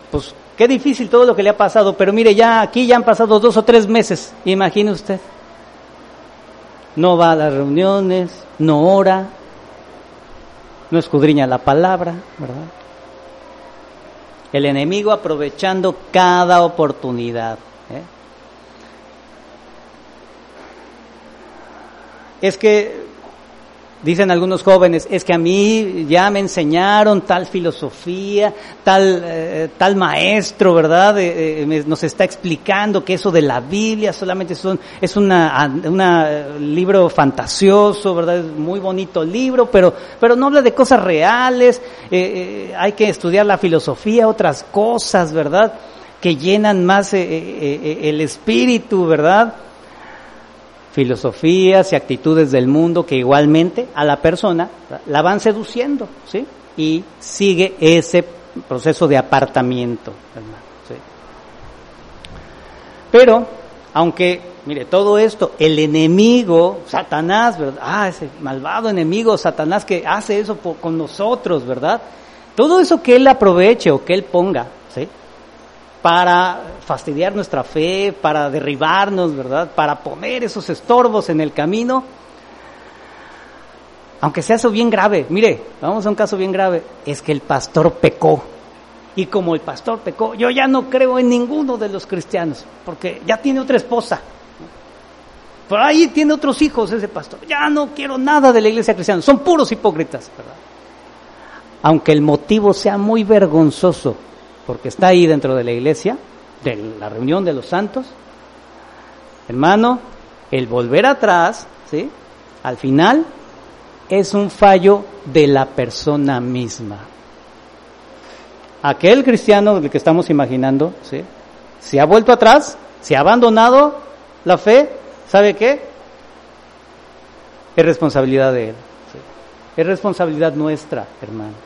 pues qué difícil todo lo que le ha pasado, pero mire, ya aquí ya han pasado dos o tres meses, imagine usted. No va a las reuniones, no ora, no escudriña la palabra, ¿verdad? El enemigo aprovechando cada oportunidad. ¿eh? Es que Dicen algunos jóvenes, es que a mí ya me enseñaron tal filosofía, tal, eh, tal maestro, ¿verdad? Eh, eh, nos está explicando que eso de la Biblia solamente es una, una libro fantasioso, ¿verdad? Es muy bonito libro, pero, pero no habla de cosas reales, hay que estudiar la filosofía, otras cosas, ¿verdad? Que llenan más el espíritu, ¿verdad? Filosofías y actitudes del mundo que igualmente a la persona la van seduciendo, ¿sí? Y sigue ese proceso de apartamiento, Pero, aunque, mire, todo esto, el enemigo, Satanás, ¿verdad? Ah, ese malvado enemigo, Satanás que hace eso con nosotros, ¿verdad? Todo eso que él aproveche o que él ponga, ¿sí? Para fastidiar nuestra fe, para derribarnos, ¿verdad? Para poner esos estorbos en el camino. Aunque sea eso bien grave, mire, vamos a un caso bien grave, es que el pastor pecó. Y como el pastor pecó, yo ya no creo en ninguno de los cristianos, porque ya tiene otra esposa. Por ahí tiene otros hijos ese pastor. Ya no quiero nada de la iglesia cristiana. Son puros hipócritas, ¿verdad? Aunque el motivo sea muy vergonzoso, porque está ahí dentro de la iglesia, de la reunión de los santos. Hermano, el volver atrás, ¿sí? Al final es un fallo de la persona misma. Aquel cristiano del que estamos imaginando, ¿sí? Se ha vuelto atrás, se ha abandonado la fe, ¿sabe qué? Es responsabilidad de él. Es responsabilidad nuestra, hermano.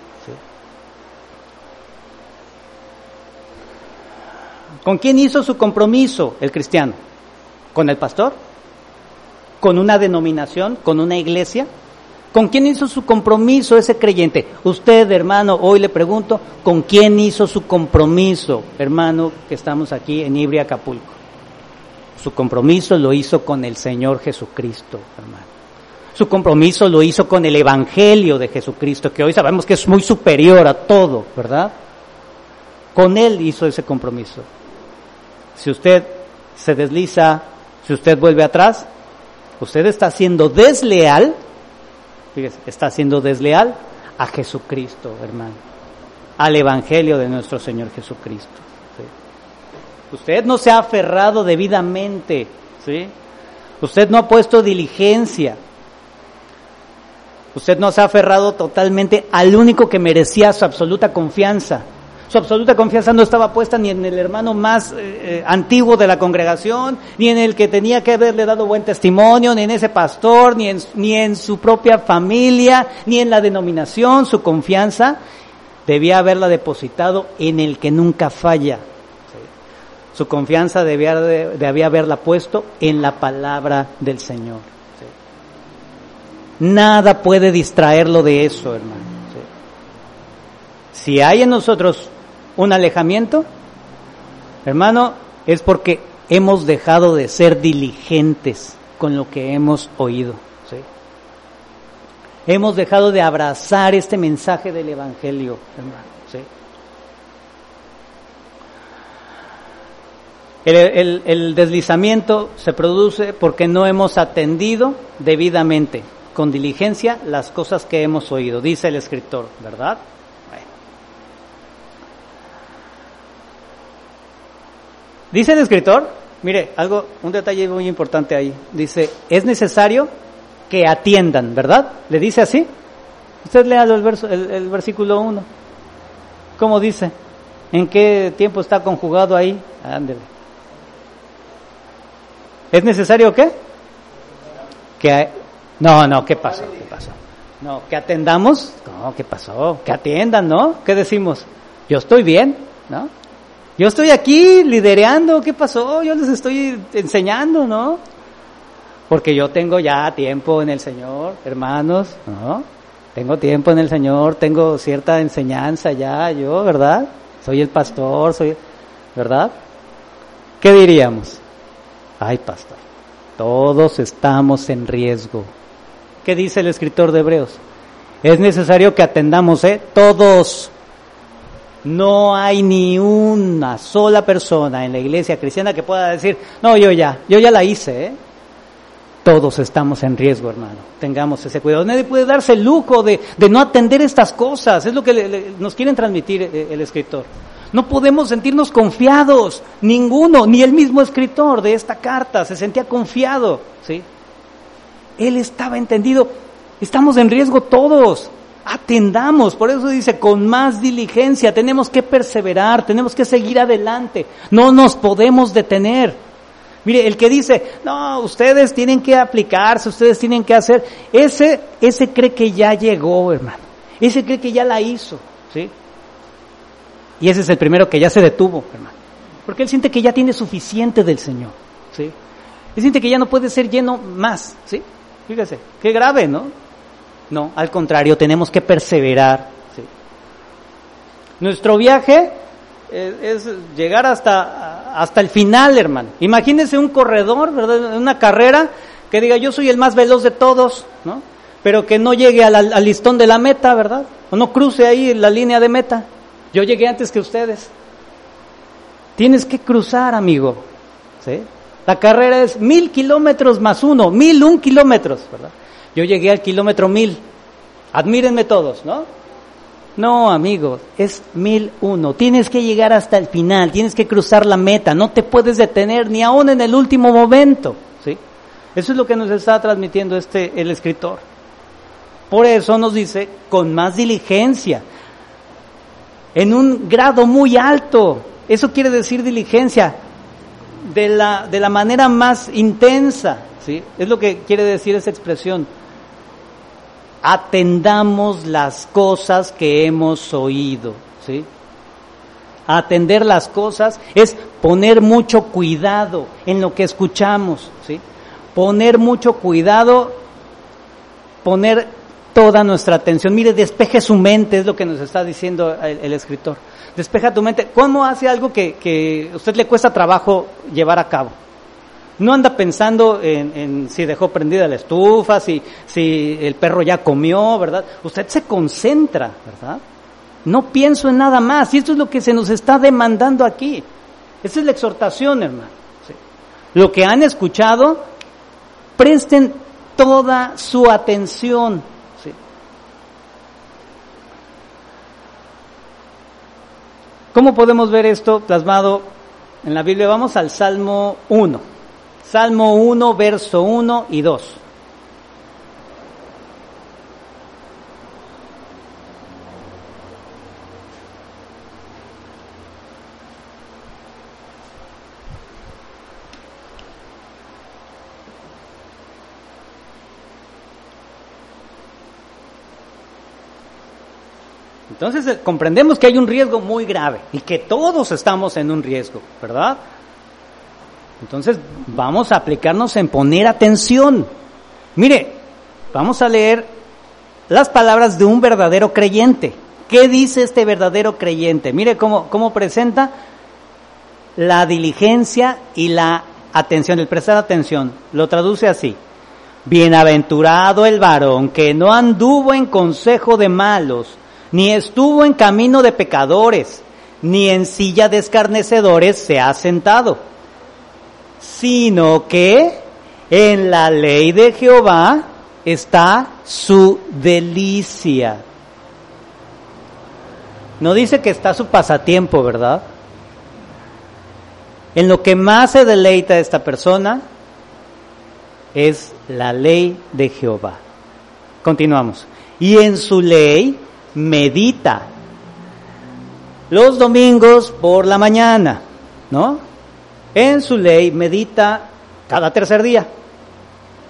¿Con quién hizo su compromiso el cristiano? ¿Con el pastor? ¿Con una denominación? ¿Con una iglesia? ¿Con quién hizo su compromiso ese creyente? Usted, hermano, hoy le pregunto, ¿con quién hizo su compromiso, hermano, que estamos aquí en Ibria, Acapulco? Su compromiso lo hizo con el Señor Jesucristo, hermano. Su compromiso lo hizo con el Evangelio de Jesucristo, que hoy sabemos que es muy superior a todo, ¿verdad? Con Él hizo ese compromiso. Si usted se desliza, si usted vuelve atrás, usted está siendo desleal, fíjese, está siendo desleal a Jesucristo, hermano, al Evangelio de nuestro Señor Jesucristo. Usted no se ha aferrado debidamente, ¿sí? Usted no ha puesto diligencia. Usted no se ha aferrado totalmente al único que merecía su absoluta confianza, su absoluta confianza no estaba puesta ni en el hermano más eh, eh, antiguo de la congregación, ni en el que tenía que haberle dado buen testimonio, ni en ese pastor, ni en, ni en su propia familia, ni en la denominación. Su confianza debía haberla depositado en el que nunca falla. Su confianza debía, debía haberla puesto en la palabra del Señor. Nada puede distraerlo de eso, hermano. Si hay en nosotros un alejamiento, hermano, es porque hemos dejado de ser diligentes con lo que hemos oído. Hemos dejado de abrazar este mensaje del Evangelio, hermano. el deslizamiento se produce porque no hemos atendido debidamente, con diligencia, las cosas que hemos oído, dice el escritor, ¿verdad? Dice el escritor, mire, algo, un detalle muy importante ahí. Dice, es necesario que atiendan, ¿verdad? ¿Le dice así? Usted lea el, verso, el, versículo 1. ¿Cómo dice? ¿En qué tiempo está conjugado ahí? Ándele. ¿Es necesario qué? Que no, no, ¿qué pasó? ¿Qué pasó? No, que atendamos. No, ¿qué pasó? Que atiendan, ¿no? ¿Qué decimos? Yo estoy bien, ¿no? Yo estoy aquí lidereando, ¿qué pasó? Yo les estoy enseñando, ¿no? Porque yo tengo ya tiempo en el Señor, hermanos, ¿no? Tengo tiempo en el Señor, tengo cierta enseñanza ya, yo, ¿verdad? Soy el pastor, soy, ¿verdad? ¿Qué diríamos? Ay, pastor, todos estamos en riesgo. ¿Qué dice el escritor de Hebreos? Es necesario que atendamos, ¿eh? Todos no hay ni una sola persona en la iglesia cristiana que pueda decir, no, yo ya, yo ya la hice. ¿eh? todos estamos en riesgo, hermano. Tengamos ese cuidado. Nadie puede darse el lujo de, no atender estas cosas. Es lo que nos quieren transmitir eh, el escritor. No podemos sentirnos confiados, ninguno, ni el mismo escritor de esta carta se sentía confiado, ¿sí? Él estaba entendido, estamos en riesgo todos, atendamos, por eso dice, con más diligencia, tenemos que perseverar, tenemos que seguir adelante, no nos podemos detener. Mire, el que dice, no, ustedes tienen que aplicarse, ustedes tienen que hacer, ese, ese cree que ya llegó, hermano, ese cree que ya la hizo, ¿sí? Y ese es el primero que ya se detuvo, hermano. Porque él siente que ya tiene suficiente del Señor, ¿sí? Él siente que ya no puede ser lleno más, ¿sí? Fíjese, qué grave, ¿no? No, al contrario, tenemos que perseverar, ¿sí? Nuestro viaje es, llegar hasta, hasta el final, hermano. Imagínese un corredor, ¿verdad? Una carrera que diga, yo soy el más veloz de todos, ¿no? Pero que no llegue al, al listón de la meta, ¿verdad? O no cruce ahí la línea de meta. Yo llegué antes que ustedes. Tienes que cruzar, amigo. ¿sí? La carrera es mil kilómetros más uno, mil un kilómetros, ¿verdad? Yo llegué al kilómetro mil. Admírenme todos, ¿no? No, amigo, es mil uno. Tienes que llegar hasta el final, tienes que cruzar la meta, no te puedes detener ni aún en el último momento, ¿sí? Eso es lo que nos está transmitiendo este el escritor. Por eso nos dice con más diligencia en un grado muy alto. Eso quiere decir diligencia, de la, de la manera más intensa. ¿Sí? Es lo que quiere decir esa expresión. Atendamos las cosas que hemos oído. ¿sí? Atender las cosas es poner mucho cuidado en lo que escuchamos. ¿sí? Poner mucho cuidado, poner toda nuestra atención. Mire, despeje su mente, es lo que nos está diciendo el, escritor. Despeja tu mente. ¿Cómo hace algo que, a usted le cuesta trabajo llevar a cabo? No anda pensando en, si dejó prendida la estufa, si, si el perro ya comió, ¿verdad? Usted se concentra, ¿verdad? No pienso en nada más. Y esto es lo que se nos está demandando aquí. Esa es la exhortación, hermano. Lo que han escuchado, presten toda su atención. ¿Cómo podemos ver esto plasmado en la Biblia? Vamos al Salmo 1. Salmo 1, verso 1 y 2. Entonces eh, comprendemos que hay un riesgo muy grave y que todos estamos en un riesgo, ¿verdad? Entonces vamos a aplicarnos en poner atención. Mire, vamos a leer las palabras de un verdadero creyente. ¿Qué dice este verdadero creyente? Mire cómo, cómo presenta la diligencia y la atención, el prestar atención. Lo traduce así. Bienaventurado el varón que no anduvo en consejo de malos, ni estuvo en camino de pecadores, ni en silla de escarnecedores se ha sentado, sino que en la ley de Jehová está su delicia. No dice que está su pasatiempo, ¿verdad? En lo que más se deleita esta persona es la ley de Jehová. Continuamos. Y en su ley medita. Los domingos por la mañana, ¿no? En su ley medita cada tercer día.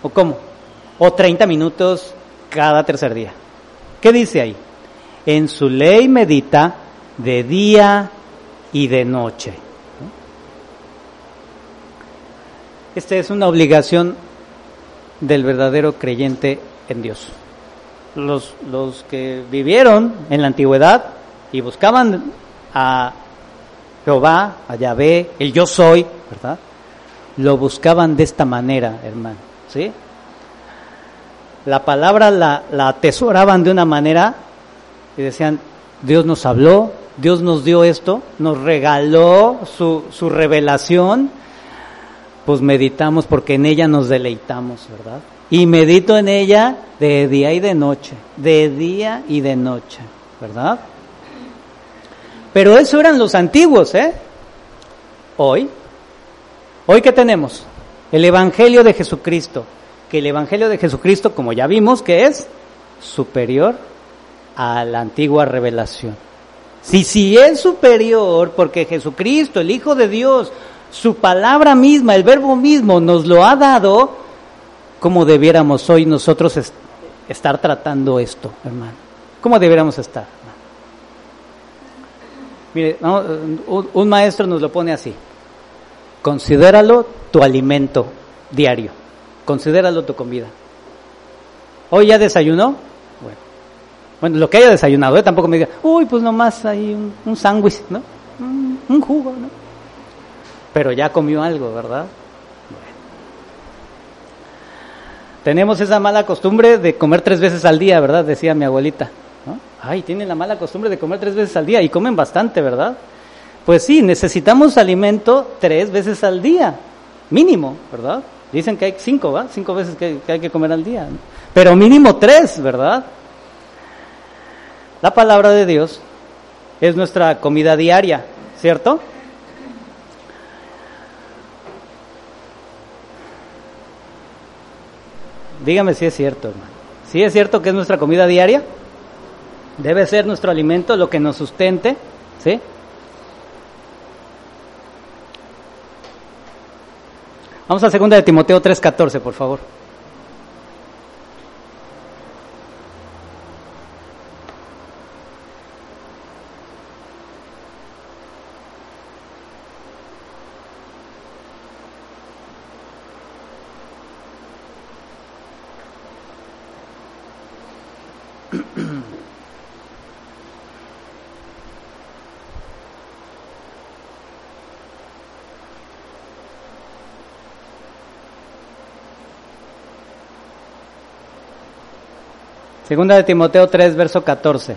¿O cómo? O 30 minutos cada tercer día. ¿Qué dice ahí? En su ley medita de día y de noche. Esta es una obligación del verdadero creyente en Dios los, los que vivieron en la antigüedad y buscaban a Jehová, a el yo soy, ¿verdad? Lo buscaban de esta manera, hermano, ¿sí? La palabra la, la atesoraban de una manera y decían, Dios nos habló, Dios nos dio esto, nos regaló su, su revelación, Pues meditamos porque en ella nos deleitamos, ¿verdad? Y medito en ella de día y de noche, de día y de noche, ¿verdad? Pero eso eran los antiguos, ¿eh? Hoy, hoy qué tenemos? El Evangelio de Jesucristo, que el Evangelio de Jesucristo, como ya vimos, que es superior a la antigua revelación. Si, si es superior, porque Jesucristo, el Hijo de Dios, su palabra misma, el verbo mismo, nos lo ha dado, ¿cómo debiéramos hoy nosotros estar tratando esto, hermano? ¿Cómo debiéramos estar? Mire, un maestro nos lo pone así. Considéralo tu alimento diario. Considéralo tu comida. ¿Hoy ya desayunó? Bueno, bueno lo que haya desayunado, ¿eh? tampoco me diga, uy, pues nomás hay un, sándwich, ¿no? Un, jugo, ¿no? Pero ya comió algo, ¿verdad? Tenemos esa mala costumbre de comer tres veces al día, ¿verdad? Decía mi abuelita. Ay, tienen la mala costumbre de comer tres veces al día y comen bastante, ¿verdad? Pues sí, necesitamos alimento tres veces al día, mínimo, ¿verdad? Dicen que hay cinco, ¿va? Cinco veces que, hay que comer al día, pero mínimo tres, ¿verdad? La palabra de Dios es nuestra comida diaria, ¿cierto? Dígame si es cierto, hermano. ¿Sí es cierto que es nuestra comida diaria? Debe ser nuestro alimento lo que nos sustente, ¿sí? Vamos a segunda de Timoteo 3:14, por favor. Segunda de Timoteo 3, verso 14.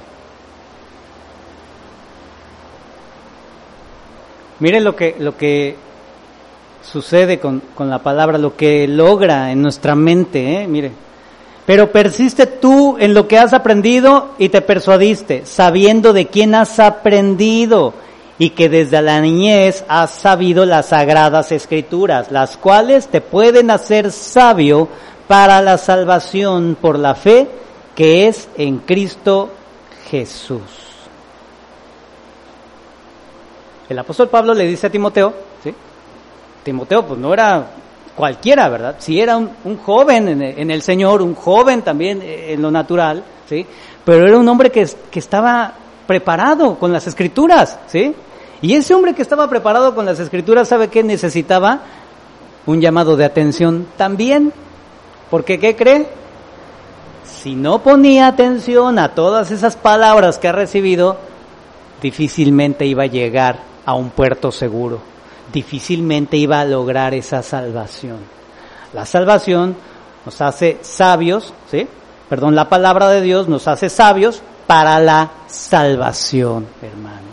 Miren lo que, lo que sucede con, la palabra, lo que logra en nuestra mente, ¿eh? mire. Pero persiste tú en lo que has aprendido y te persuadiste, sabiendo de quién has aprendido y que desde la niñez has sabido las sagradas escrituras, las cuales te pueden hacer sabio para la salvación por la fe que es en Cristo Jesús. El apóstol Pablo le dice a Timoteo, ¿sí? Timoteo pues no era cualquiera, ¿verdad? Si era un, joven en el, Señor, un joven también en lo natural, ¿sí? Pero era un hombre que, que estaba preparado con las escrituras, ¿sí? Y ese hombre que estaba preparado con las escrituras, ¿sabe qué necesitaba? Un llamado de atención también. Porque, ¿qué cree? Si no ponía atención a todas esas palabras que ha recibido, difícilmente iba a llegar a un puerto seguro, difícilmente iba a lograr esa salvación. La salvación nos hace sabios, ¿sí? Perdón, la palabra de Dios nos hace sabios para la salvación, hermano.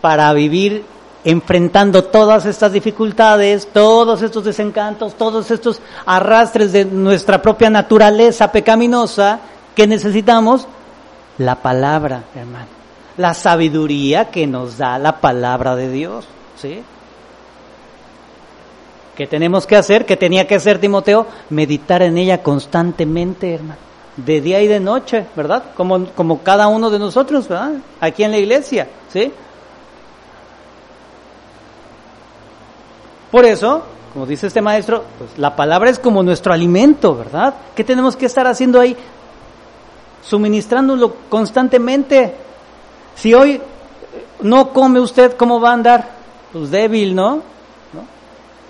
Para vivir enfrentando todas estas dificultades, todos estos desencantos, todos estos arrastres de nuestra propia naturaleza pecaminosa, que necesitamos la palabra, hermano. La sabiduría que nos da la palabra de Dios, ¿sí? ¿Qué tenemos que hacer? ¿Qué tenía que hacer Timoteo? Meditar en ella constantemente, hermano. De día y de noche, ¿verdad? Como, como cada uno de nosotros, ¿verdad? Aquí en la iglesia, ¿sí? Por eso, como dice este maestro, pues la palabra es como nuestro alimento, ¿verdad? ¿Qué tenemos que estar haciendo ahí? Suministrándolo constantemente. Si hoy no come usted, ¿cómo va a andar? Pues débil, ¿no?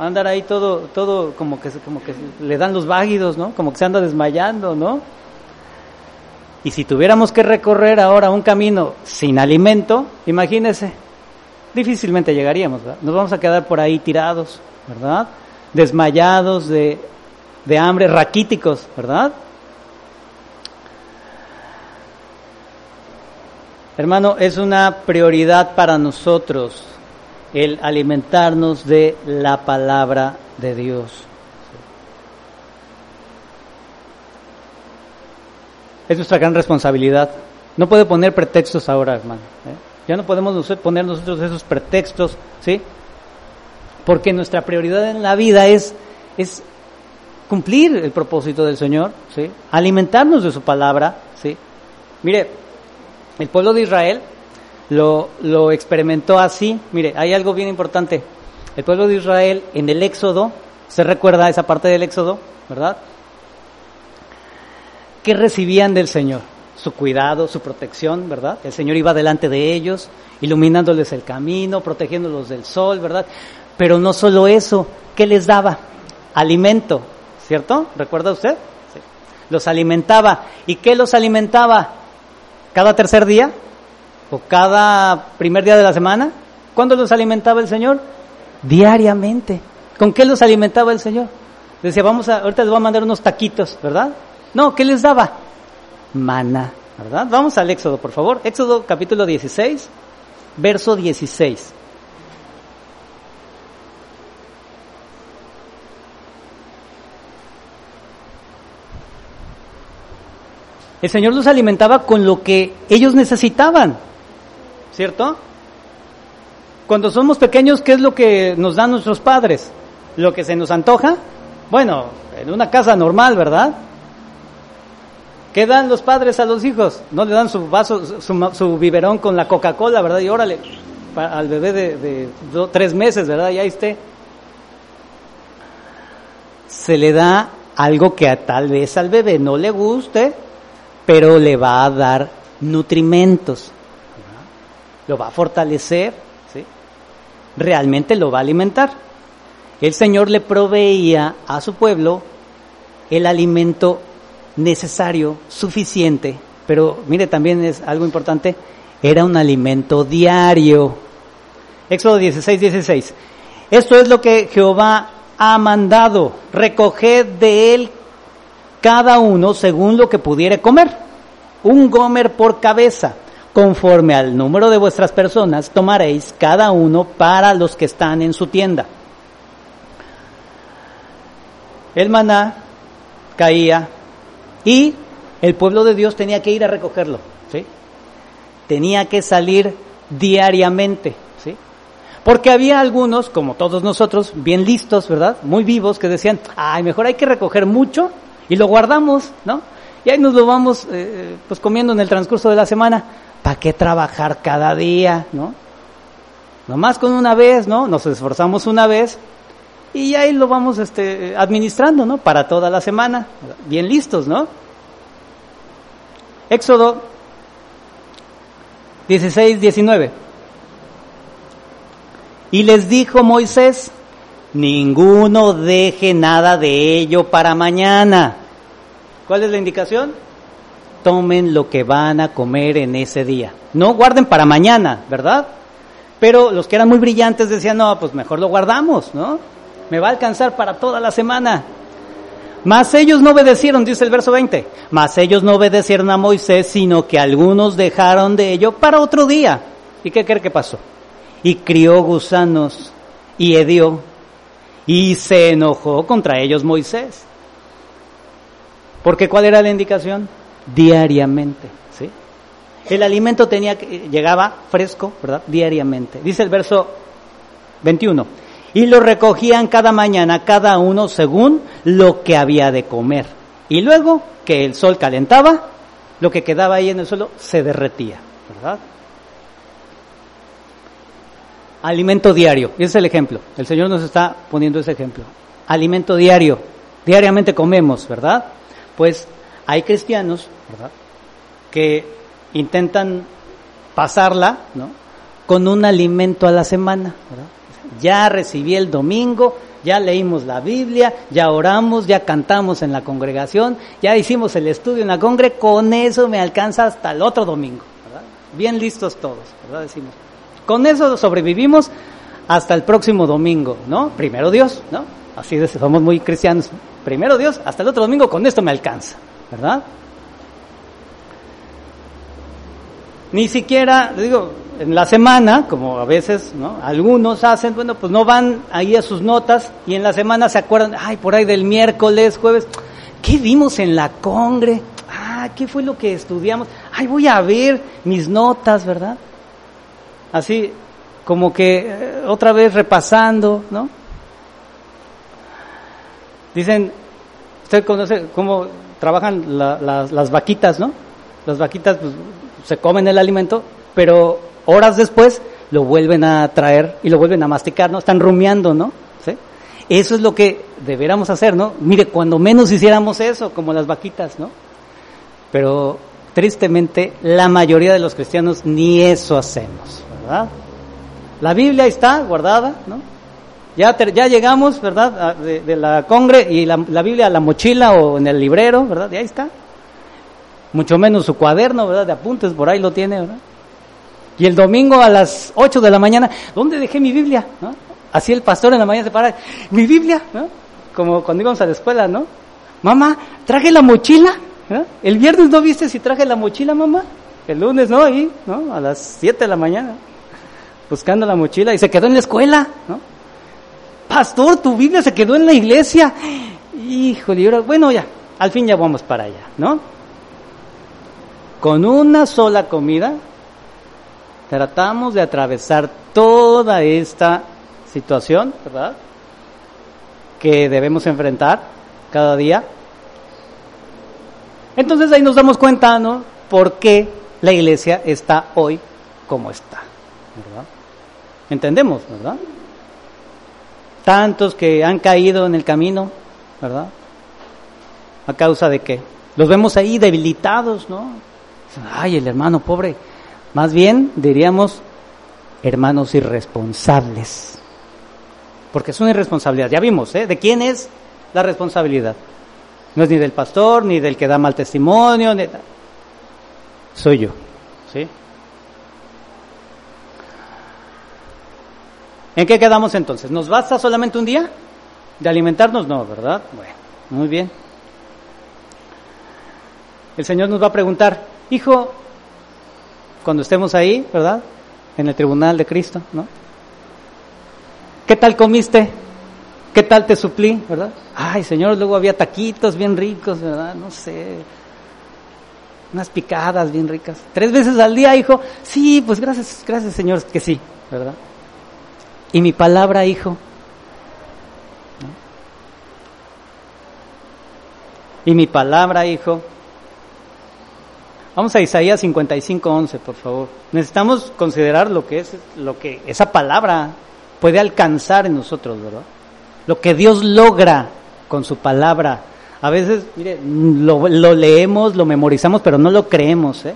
Va a andar ahí todo, todo como que, como que le dan los vágidos, ¿no? Como que se anda desmayando, ¿no? Y si tuviéramos que recorrer ahora un camino sin alimento, imagínese, difícilmente llegaríamos, ¿verdad? Nos vamos a quedar por ahí tirados, ¿verdad? Desmayados de, de hambre, raquíticos, ¿verdad? Hermano, es una prioridad para nosotros el alimentarnos de la palabra de Dios. Es nuestra gran responsabilidad. No puede poner pretextos ahora, hermano. ¿eh? Ya no podemos poner nosotros esos pretextos, ¿sí? Porque nuestra prioridad en la vida es, es cumplir el propósito del Señor, ¿sí? Alimentarnos de su palabra, ¿sí? Mire, el pueblo de Israel lo, lo experimentó así. Mire, hay algo bien importante. El pueblo de Israel en el Éxodo, se recuerda esa parte del Éxodo, ¿verdad? ¿Qué recibían del Señor? Su cuidado, su protección, ¿verdad? El Señor iba delante de ellos, iluminándoles el camino, protegiéndolos del sol, ¿verdad? Pero no solo eso, ¿qué les daba? Alimento, ¿cierto? ¿Recuerda usted? Sí. Los alimentaba. ¿Y qué los alimentaba? ¿Cada tercer día? ¿O cada primer día de la semana? ¿Cuándo los alimentaba el Señor? Diariamente. ¿Con qué los alimentaba el Señor? Decía, vamos a, ahorita les voy a mandar unos taquitos, ¿verdad? No, ¿qué les daba? Mana, ¿verdad? Vamos al Éxodo, por favor. Éxodo capítulo 16, verso 16. El Señor los alimentaba con lo que ellos necesitaban, ¿cierto? Cuando somos pequeños, ¿qué es lo que nos dan nuestros padres? ¿Lo que se nos antoja? Bueno, en una casa normal, ¿verdad? ¿Qué dan los padres a los hijos? No le dan su vaso, su, biberón con la Coca-Cola, ¿verdad? Y órale, al bebé de, tres meses, ¿verdad? Y ahí esté. Se le da algo que a, tal vez al bebé no le guste, pero le va a dar nutrimentos, lo va a fortalecer, ¿sí? realmente lo va a alimentar. El Señor le proveía a su pueblo el alimento necesario, suficiente, pero mire también es algo importante, era un alimento diario. Éxodo 16, 16. Esto es lo que Jehová ha mandado, recoged de él cada uno según lo que pudiere comer, un gomer por cabeza, conforme al número de vuestras personas tomaréis cada uno para los que están en su tienda. El maná caía y el pueblo de Dios tenía que ir a recogerlo, ¿sí? Tenía que salir diariamente, ¿sí? Porque había algunos, como todos nosotros, bien listos, ¿verdad? Muy vivos, que decían, ay, mejor hay que recoger mucho y lo guardamos, ¿no? Y ahí nos lo vamos eh, pues comiendo en el transcurso de la semana. ¿Para qué trabajar cada día, no? Nomás con una vez, ¿no? Nos esforzamos una vez y ahí lo vamos este, administrando, ¿no? Para toda la semana. Bien listos, ¿no? Éxodo 16, 19. Y les dijo Moisés, ninguno deje nada de ello para mañana. ¿Cuál es la indicación? Tomen lo que van a comer en ese día. No guarden para mañana, ¿verdad? Pero los que eran muy brillantes decían, no, pues mejor lo guardamos, ¿no? Me va a alcanzar para toda la semana. Mas ellos no obedecieron, dice el verso 20. Mas ellos no obedecieron a Moisés, sino que algunos dejaron de ello para otro día. ¿Y qué cree que pasó? Y crió gusanos y hedió y se enojó contra ellos Moisés. Porque ¿cuál era la indicación? Diariamente, ¿sí? El alimento tenía que, llegaba fresco, ¿verdad? Diariamente. Dice el verso 21. Y lo recogían cada mañana, cada uno según lo que había de comer. Y luego que el sol calentaba, lo que quedaba ahí en el suelo se derretía, ¿verdad? Alimento diario, ese es el ejemplo. El Señor nos está poniendo ese ejemplo. Alimento diario, diariamente comemos, ¿verdad? Pues hay cristianos, ¿verdad? Que intentan pasarla, ¿no? Con un alimento a la semana, ¿verdad? Ya recibí el domingo, ya leímos la Biblia, ya oramos, ya cantamos en la congregación, ya hicimos el estudio en la congre, con eso me alcanza hasta el otro domingo, ¿verdad? Bien listos todos, ¿verdad? Decimos. Con eso sobrevivimos hasta el próximo domingo, ¿no? Primero Dios, ¿no? Así de, somos muy cristianos. Primero Dios, hasta el otro domingo con esto me alcanza, ¿verdad? Ni siquiera, digo, en la semana, como a veces, ¿no? Algunos hacen, bueno, pues no van ahí a sus notas y en la semana se acuerdan, ay, por ahí del miércoles, jueves, ¿qué vimos en la congre? Ah, ¿qué fue lo que estudiamos? Ay, voy a ver mis notas, ¿verdad? Así, como que eh, otra vez repasando, ¿no? Dicen, usted conoce cómo trabajan las vaquitas, ¿no? Las vaquitas pues, se comen el alimento, pero horas después lo vuelven a traer y lo vuelven a masticar, ¿no? Están rumiando, ¿no? Eso es lo que deberíamos hacer, ¿no? Mire, cuando menos hiciéramos eso, como las vaquitas, ¿no? Pero tristemente la mayoría de los cristianos ni eso hacemos, ¿verdad? La Biblia está guardada, ¿no? Ya, ya llegamos, ¿verdad? De, la congre y la, la, Biblia a la mochila o en el librero, ¿verdad? Y ahí está. Mucho menos su cuaderno, ¿verdad? De apuntes, por ahí lo tiene, ¿verdad? Y el domingo a las 8 de la mañana, ¿dónde dejé mi Biblia? ¿No? Así el pastor en la mañana se para, ¿mi Biblia? ¿No? Como cuando íbamos a la escuela, ¿no? Mamá, ¿traje la mochila? ¿El viernes no viste si traje la mochila, mamá? El lunes, ¿no? Ahí, ¿no? A las 7 de la mañana, buscando la mochila y se quedó en la escuela, ¿no? Pastor, tu Biblia se quedó en la iglesia. Híjole, bueno, ya, al fin ya vamos para allá, ¿no? Con una sola comida tratamos de atravesar toda esta situación, ¿verdad? Que debemos enfrentar cada día. Entonces ahí nos damos cuenta, ¿no? ¿Por qué la iglesia está hoy como está? ¿verdad? Entendemos, ¿verdad? Tantos que han caído en el camino, ¿verdad? ¿A causa de qué? Los vemos ahí debilitados, ¿no? Ay, el hermano pobre, más bien diríamos hermanos irresponsables. Porque es una irresponsabilidad. Ya vimos, ¿eh? ¿De quién es la responsabilidad? No es ni del pastor, ni del que da mal testimonio. Soy yo. ¿Sí? ¿En qué quedamos entonces? ¿Nos basta solamente un día de alimentarnos? No, ¿verdad? Bueno, muy bien. El Señor nos va a preguntar, hijo, cuando estemos ahí, ¿verdad? En el tribunal de Cristo, ¿no? ¿Qué tal comiste? ¿Qué tal te suplí, verdad? Ay, Señor, luego había taquitos bien ricos, ¿verdad? No sé. Unas picadas bien ricas. Tres veces al día, hijo. Sí, pues gracias, gracias, Señor, que sí, ¿verdad? Y mi palabra, hijo. Y mi palabra, hijo. Vamos a Isaías 55:11, por favor. Necesitamos considerar lo que es lo que esa palabra puede alcanzar en nosotros, ¿verdad? Lo que Dios logra con su palabra. A veces, mire, lo, lo leemos, lo memorizamos, pero no lo creemos, ¿eh?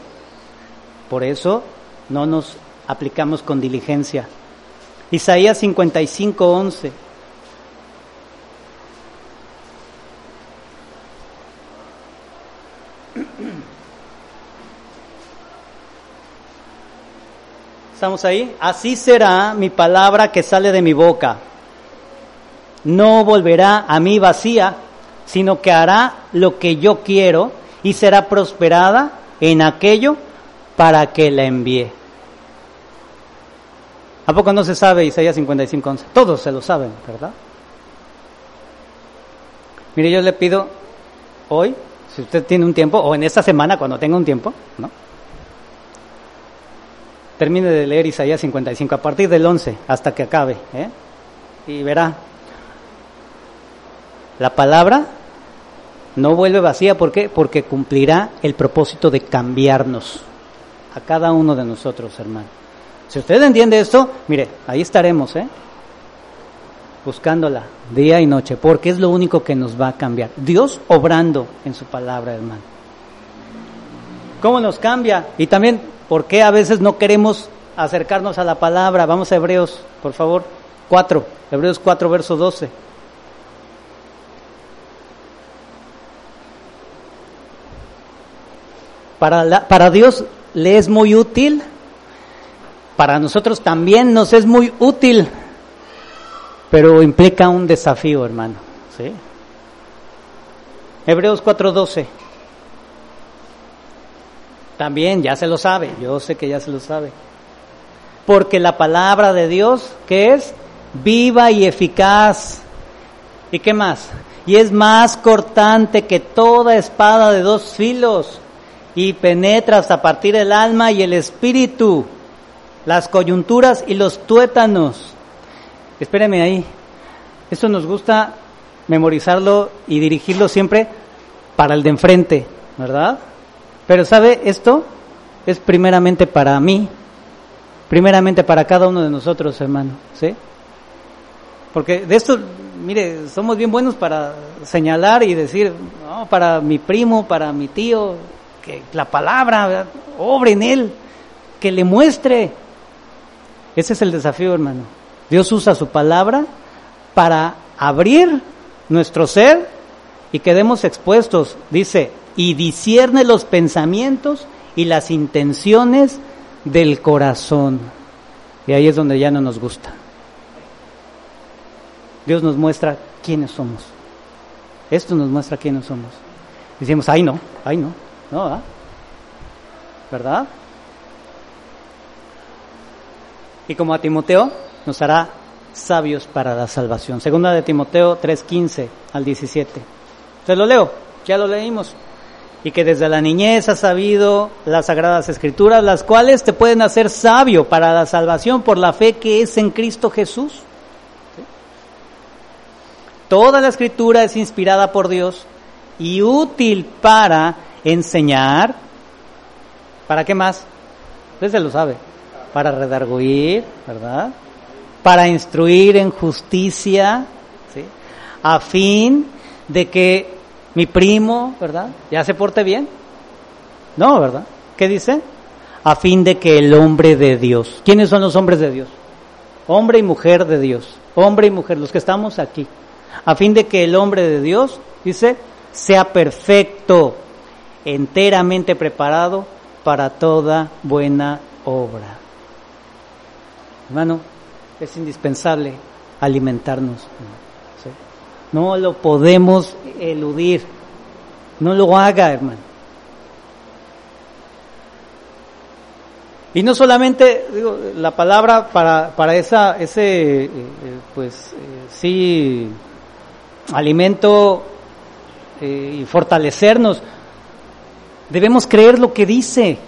Por eso no nos aplicamos con diligencia. Isaías 55:11. ¿Estamos ahí? Así será mi palabra que sale de mi boca. No volverá a mí vacía, sino que hará lo que yo quiero y será prosperada en aquello para que la envíe. ¿A poco no se sabe Isaías 55.11? Todos se lo saben, ¿verdad? Mire, yo le pido hoy, si usted tiene un tiempo, o en esta semana cuando tenga un tiempo, ¿no? Termine de leer Isaías 55, a partir del 11 hasta que acabe, ¿eh? y verá, la palabra no vuelve vacía, ¿por qué? Porque cumplirá el propósito de cambiarnos a cada uno de nosotros, hermano. Si usted entiende esto, mire, ahí estaremos, ¿eh? buscándola día y noche, porque es lo único que nos va a cambiar. Dios obrando en su palabra, hermano. ¿Cómo nos cambia? Y también ¿Por qué a veces no queremos acercarnos a la palabra? Vamos a Hebreos, por favor, 4, Hebreos 4, verso 12. Para, para Dios le es muy útil, para nosotros también nos es muy útil, pero implica un desafío, hermano. ¿sí? Hebreos 4:12. También ya se lo sabe, yo sé que ya se lo sabe. porque la palabra de Dios, ¿qué es? Viva y eficaz. ¿Y qué más? Y es más cortante que toda espada de dos filos y penetra hasta partir el alma y el espíritu, las coyunturas y los tuétanos. Espéreme ahí. Esto nos gusta memorizarlo y dirigirlo siempre para el de enfrente, ¿verdad? Pero ¿sabe esto? Es primeramente para mí, primeramente para cada uno de nosotros, hermano, ¿sí? Porque de esto, mire, somos bien buenos para señalar y decir, no, para mi primo, para mi tío, que la palabra obre en él, que le muestre. Ese es el desafío, hermano. Dios usa su palabra para abrir nuestro ser y quedemos expuestos, dice, y discierne los pensamientos y las intenciones del corazón. Y ahí es donde ya no nos gusta. Dios nos muestra quiénes somos. Esto nos muestra quiénes somos. Decimos, ay no, ay no, no, ¿verdad? ¿verdad? Y como a Timoteo nos hará sabios para la salvación. Segunda de Timoteo 3:15 al 17. Se lo leo, ya lo leímos y que desde la niñez has sabido las sagradas escrituras, las cuales te pueden hacer sabio para la salvación por la fe que es en Cristo Jesús. Toda la escritura es inspirada por Dios y útil para enseñar. ¿Para qué más? Usted se lo sabe. Para redarguir, ¿verdad? Para instruir en justicia, ¿sí? A fin de que mi primo, ¿verdad? Ya se porte bien. No, ¿verdad? ¿Qué dice? A fin de que el hombre de Dios. ¿Quiénes son los hombres de Dios? Hombre y mujer de Dios. Hombre y mujer, los que estamos aquí. A fin de que el hombre de Dios, dice, sea perfecto, enteramente preparado para toda buena obra. Hermano, es indispensable alimentarnos. No lo podemos eludir. No lo haga, hermano. Y no solamente digo, la palabra para, para esa, ese, eh, eh, pues eh, sí, alimento y fortalecernos. Debemos creer lo que dice.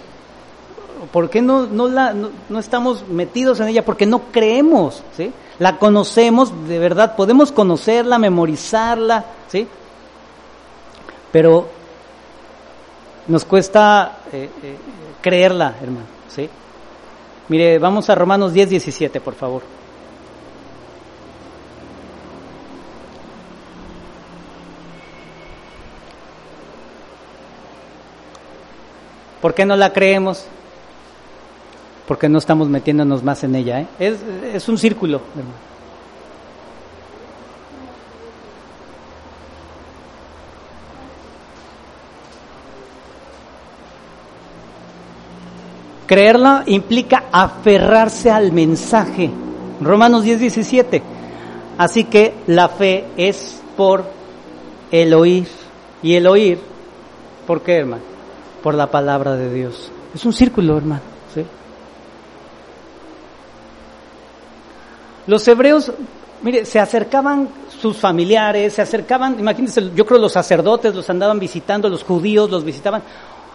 ¿Por qué no, no, la, no, estamos metidos en ella? Porque no creemos, ¿sí? la conocemos de verdad, podemos conocerla, memorizarla, ¿sí? Pero nos cuesta eh, eh, creerla, hermano, ¿sí? Mire, vamos a Romanos 10, 17, por favor. ¿Por qué no la creemos? Porque no estamos metiéndonos más en ella. ¿eh? Es, es un círculo. Creerla implica aferrarse al mensaje. Romanos 10, 17. Así que la fe es por el oír. Y el oír, ¿por qué, hermano? Por la palabra de Dios. Es un círculo, hermano. ¿sí? Los hebreos, mire, se acercaban sus familiares, se acercaban, imagínense, yo creo los sacerdotes los andaban visitando, los judíos los visitaban.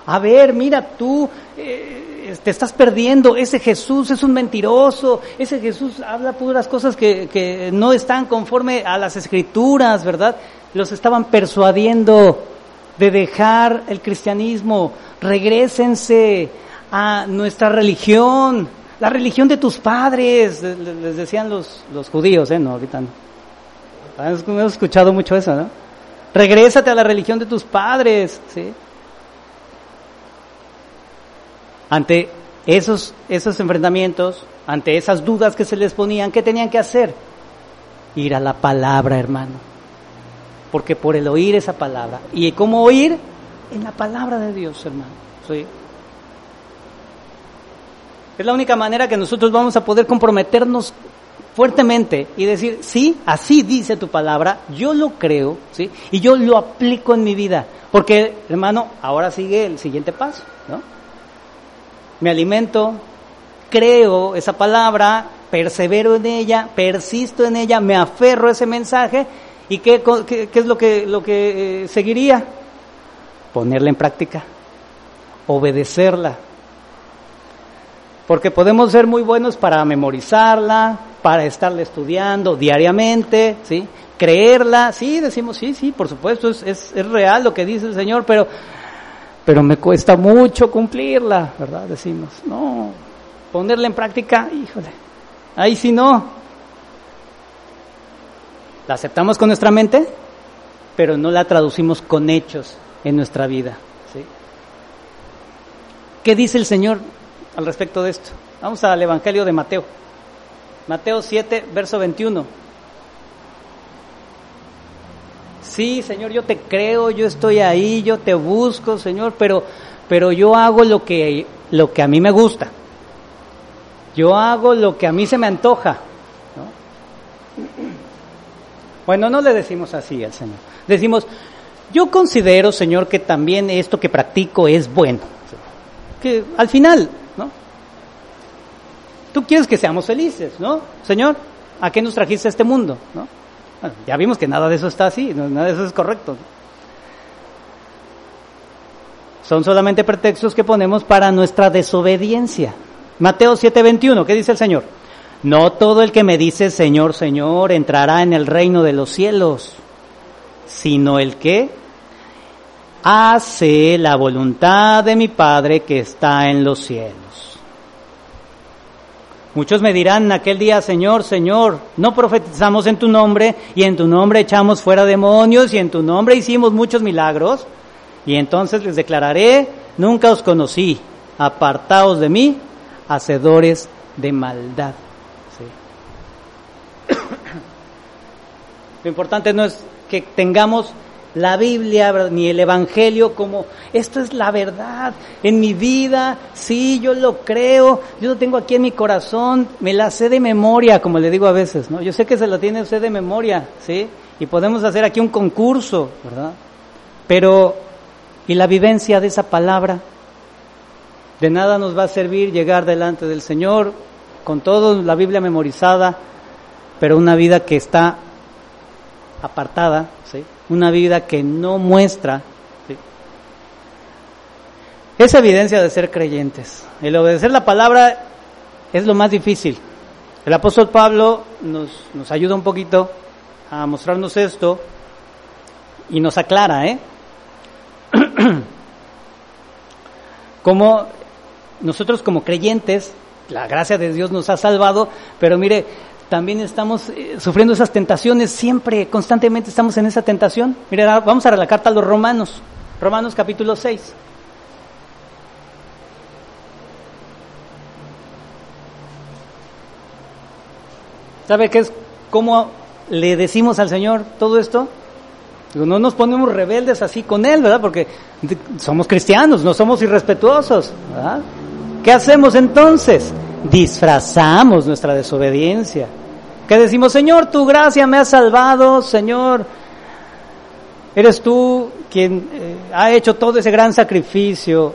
A ver, mira, tú eh, te estás perdiendo, ese Jesús es un mentiroso, ese Jesús habla puras cosas que, que no están conforme a las escrituras, ¿verdad? Los estaban persuadiendo de dejar el cristianismo, regresense a nuestra religión, la religión de tus padres, les decían los, los judíos, ¿eh? No, ahorita. Hemos escuchado mucho eso, ¿no? Regrésate a la religión de tus padres, ¿sí? Ante esos, esos enfrentamientos, ante esas dudas que se les ponían, ¿qué tenían que hacer? Ir a la palabra, hermano. Porque por el oír esa palabra. ¿Y cómo oír? En la palabra de Dios, hermano. ¿sí? Es la única manera que nosotros vamos a poder comprometernos fuertemente y decir, sí, así dice tu palabra, yo lo creo, ¿sí? Y yo lo aplico en mi vida. Porque, hermano, ahora sigue el siguiente paso, ¿no? Me alimento, creo esa palabra, persevero en ella, persisto en ella, me aferro a ese mensaje y ¿qué, es lo que, lo que eh, seguiría? Ponerla en práctica, obedecerla. Porque podemos ser muy buenos para memorizarla, para estarla estudiando diariamente, ¿sí? Creerla, sí, decimos, sí, sí, por supuesto, es, es, real lo que dice el Señor, pero, pero me cuesta mucho cumplirla, ¿verdad? Decimos, no, ponerla en práctica, híjole, ahí sí no. La aceptamos con nuestra mente, pero no la traducimos con hechos en nuestra vida. ¿sí? ¿Qué dice el Señor al respecto de esto? Vamos al Evangelio de Mateo. Mateo 7, verso 21. Sí, Señor, yo te creo, yo estoy ahí, yo te busco, Señor, pero, pero yo hago lo que, lo que a mí me gusta. Yo hago lo que a mí se me antoja. Bueno, no le decimos así al Señor. Decimos, yo considero, Señor, que también esto que practico es bueno. Que al final. Tú quieres que seamos felices, ¿no? Señor, ¿a qué nos trajiste este mundo? ¿no? ya vimos que nada de eso está así, nada de eso es correcto. Son solamente pretextos que ponemos para nuestra desobediencia. Mateo 7:21, ¿qué dice el Señor? No todo el que me dice Señor, Señor entrará en el reino de los cielos, sino el que hace la voluntad de mi Padre que está en los cielos. Muchos me dirán en aquel día, Señor, Señor, no profetizamos en tu nombre y en tu nombre echamos fuera demonios y en tu nombre hicimos muchos milagros. Y entonces les declararé, nunca os conocí, apartaos de mí, hacedores de maldad. Lo importante no es que tengamos la Biblia ni el Evangelio como esto es la verdad en mi vida, sí, yo lo creo, yo lo tengo aquí en mi corazón, me la sé de memoria, como le digo a veces, ¿no? Yo sé que se la tiene usted de memoria, ¿sí? Y podemos hacer aquí un concurso, ¿verdad? Pero, ¿y la vivencia de esa palabra? De nada nos va a servir llegar delante del Señor con toda la Biblia memorizada, pero una vida que está apartada. Una vida que no muestra ¿sí? esa evidencia de ser creyentes. El obedecer la palabra es lo más difícil. El apóstol Pablo nos, nos ayuda un poquito a mostrarnos esto y nos aclara, ¿eh? Como nosotros como creyentes, la gracia de Dios nos ha salvado, pero mire, también estamos eh, sufriendo esas tentaciones, siempre, constantemente estamos en esa tentación. Mire, vamos a la carta a los romanos, Romanos capítulo 6. ¿Sabe qué es? ¿Cómo le decimos al Señor todo esto? No nos ponemos rebeldes así con Él, ¿verdad? Porque somos cristianos, no somos irrespetuosos, ¿verdad? ¿Qué hacemos entonces? Disfrazamos nuestra desobediencia. ¿Qué decimos? Señor, tu gracia me ha salvado, Señor. Eres tú quien eh, ha hecho todo ese gran sacrificio.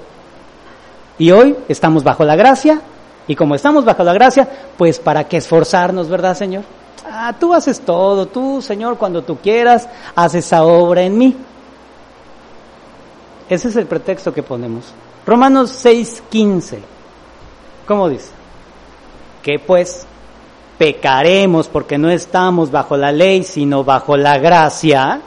Y hoy estamos bajo la gracia. Y como estamos bajo la gracia, pues para qué esforzarnos, ¿verdad, Señor? Ah, tú haces todo, tú, Señor, cuando tú quieras, haces esa obra en mí. Ese es el pretexto que ponemos. Romanos 6:15. ¿Cómo dice? Que pues pecaremos porque no estamos bajo la ley, sino bajo la gracia.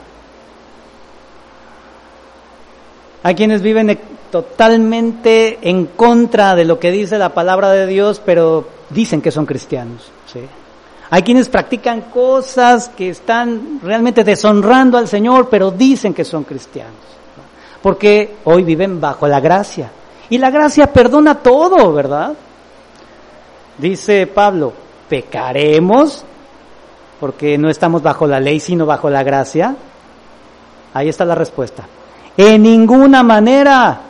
Hay quienes viven totalmente en contra de lo que dice la palabra de Dios, pero dicen que son cristianos. Hay quienes practican cosas que están realmente deshonrando al Señor, pero dicen que son cristianos. Porque hoy viven bajo la gracia. Y la gracia perdona todo, ¿verdad? Dice Pablo, ¿pecaremos porque no estamos bajo la ley, sino bajo la gracia? Ahí está la respuesta. En ninguna manera.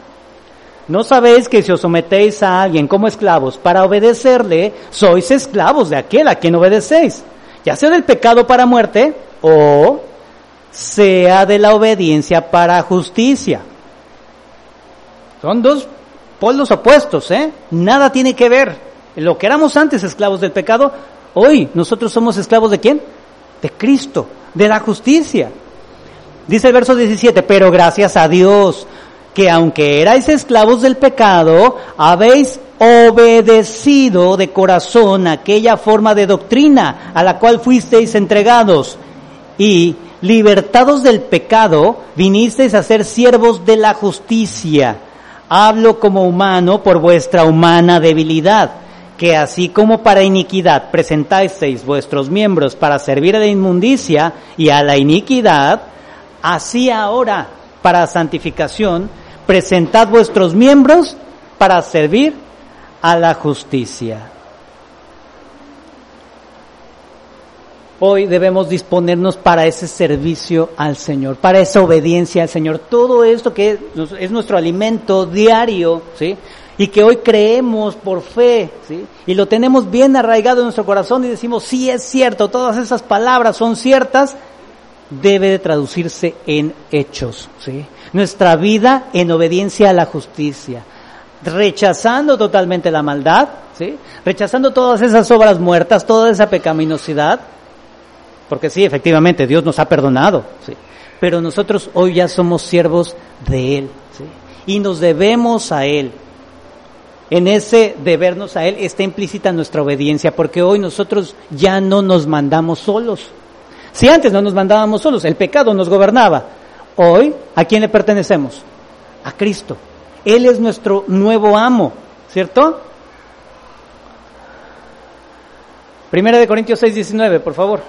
¿No sabéis que si os sometéis a alguien como esclavos para obedecerle, sois esclavos de aquel a quien obedecéis? Ya sea del pecado para muerte o sea de la obediencia para justicia. Son dos polos opuestos, ¿eh? Nada tiene que ver lo que éramos antes esclavos del pecado, hoy nosotros somos esclavos de quién? De Cristo, de la justicia. Dice el verso 17, pero gracias a Dios, que aunque erais esclavos del pecado, habéis obedecido de corazón aquella forma de doctrina a la cual fuisteis entregados y libertados del pecado, vinisteis a ser siervos de la justicia. Hablo como humano por vuestra humana debilidad, que así como para iniquidad presentasteis vuestros miembros para servir a la inmundicia y a la iniquidad, así ahora para santificación, presentad vuestros miembros para servir a la justicia. Hoy debemos disponernos para ese servicio al Señor, para esa obediencia al Señor. Todo esto que es nuestro alimento diario, ¿sí? Y que hoy creemos por fe, ¿sí? Y lo tenemos bien arraigado en nuestro corazón y decimos, sí es cierto, todas esas palabras son ciertas, debe de traducirse en hechos, ¿sí? Nuestra vida en obediencia a la justicia, rechazando totalmente la maldad, ¿sí? Rechazando todas esas obras muertas, toda esa pecaminosidad, porque sí, efectivamente, Dios nos ha perdonado, ¿sí? pero nosotros hoy ya somos siervos de Él ¿sí? y nos debemos a Él. En ese debernos a Él está implícita nuestra obediencia, porque hoy nosotros ya no nos mandamos solos. Si antes no nos mandábamos solos, el pecado nos gobernaba. Hoy, ¿a quién le pertenecemos? A Cristo. Él es nuestro nuevo amo, ¿cierto? Primera de Corintios 6, 19, por favor.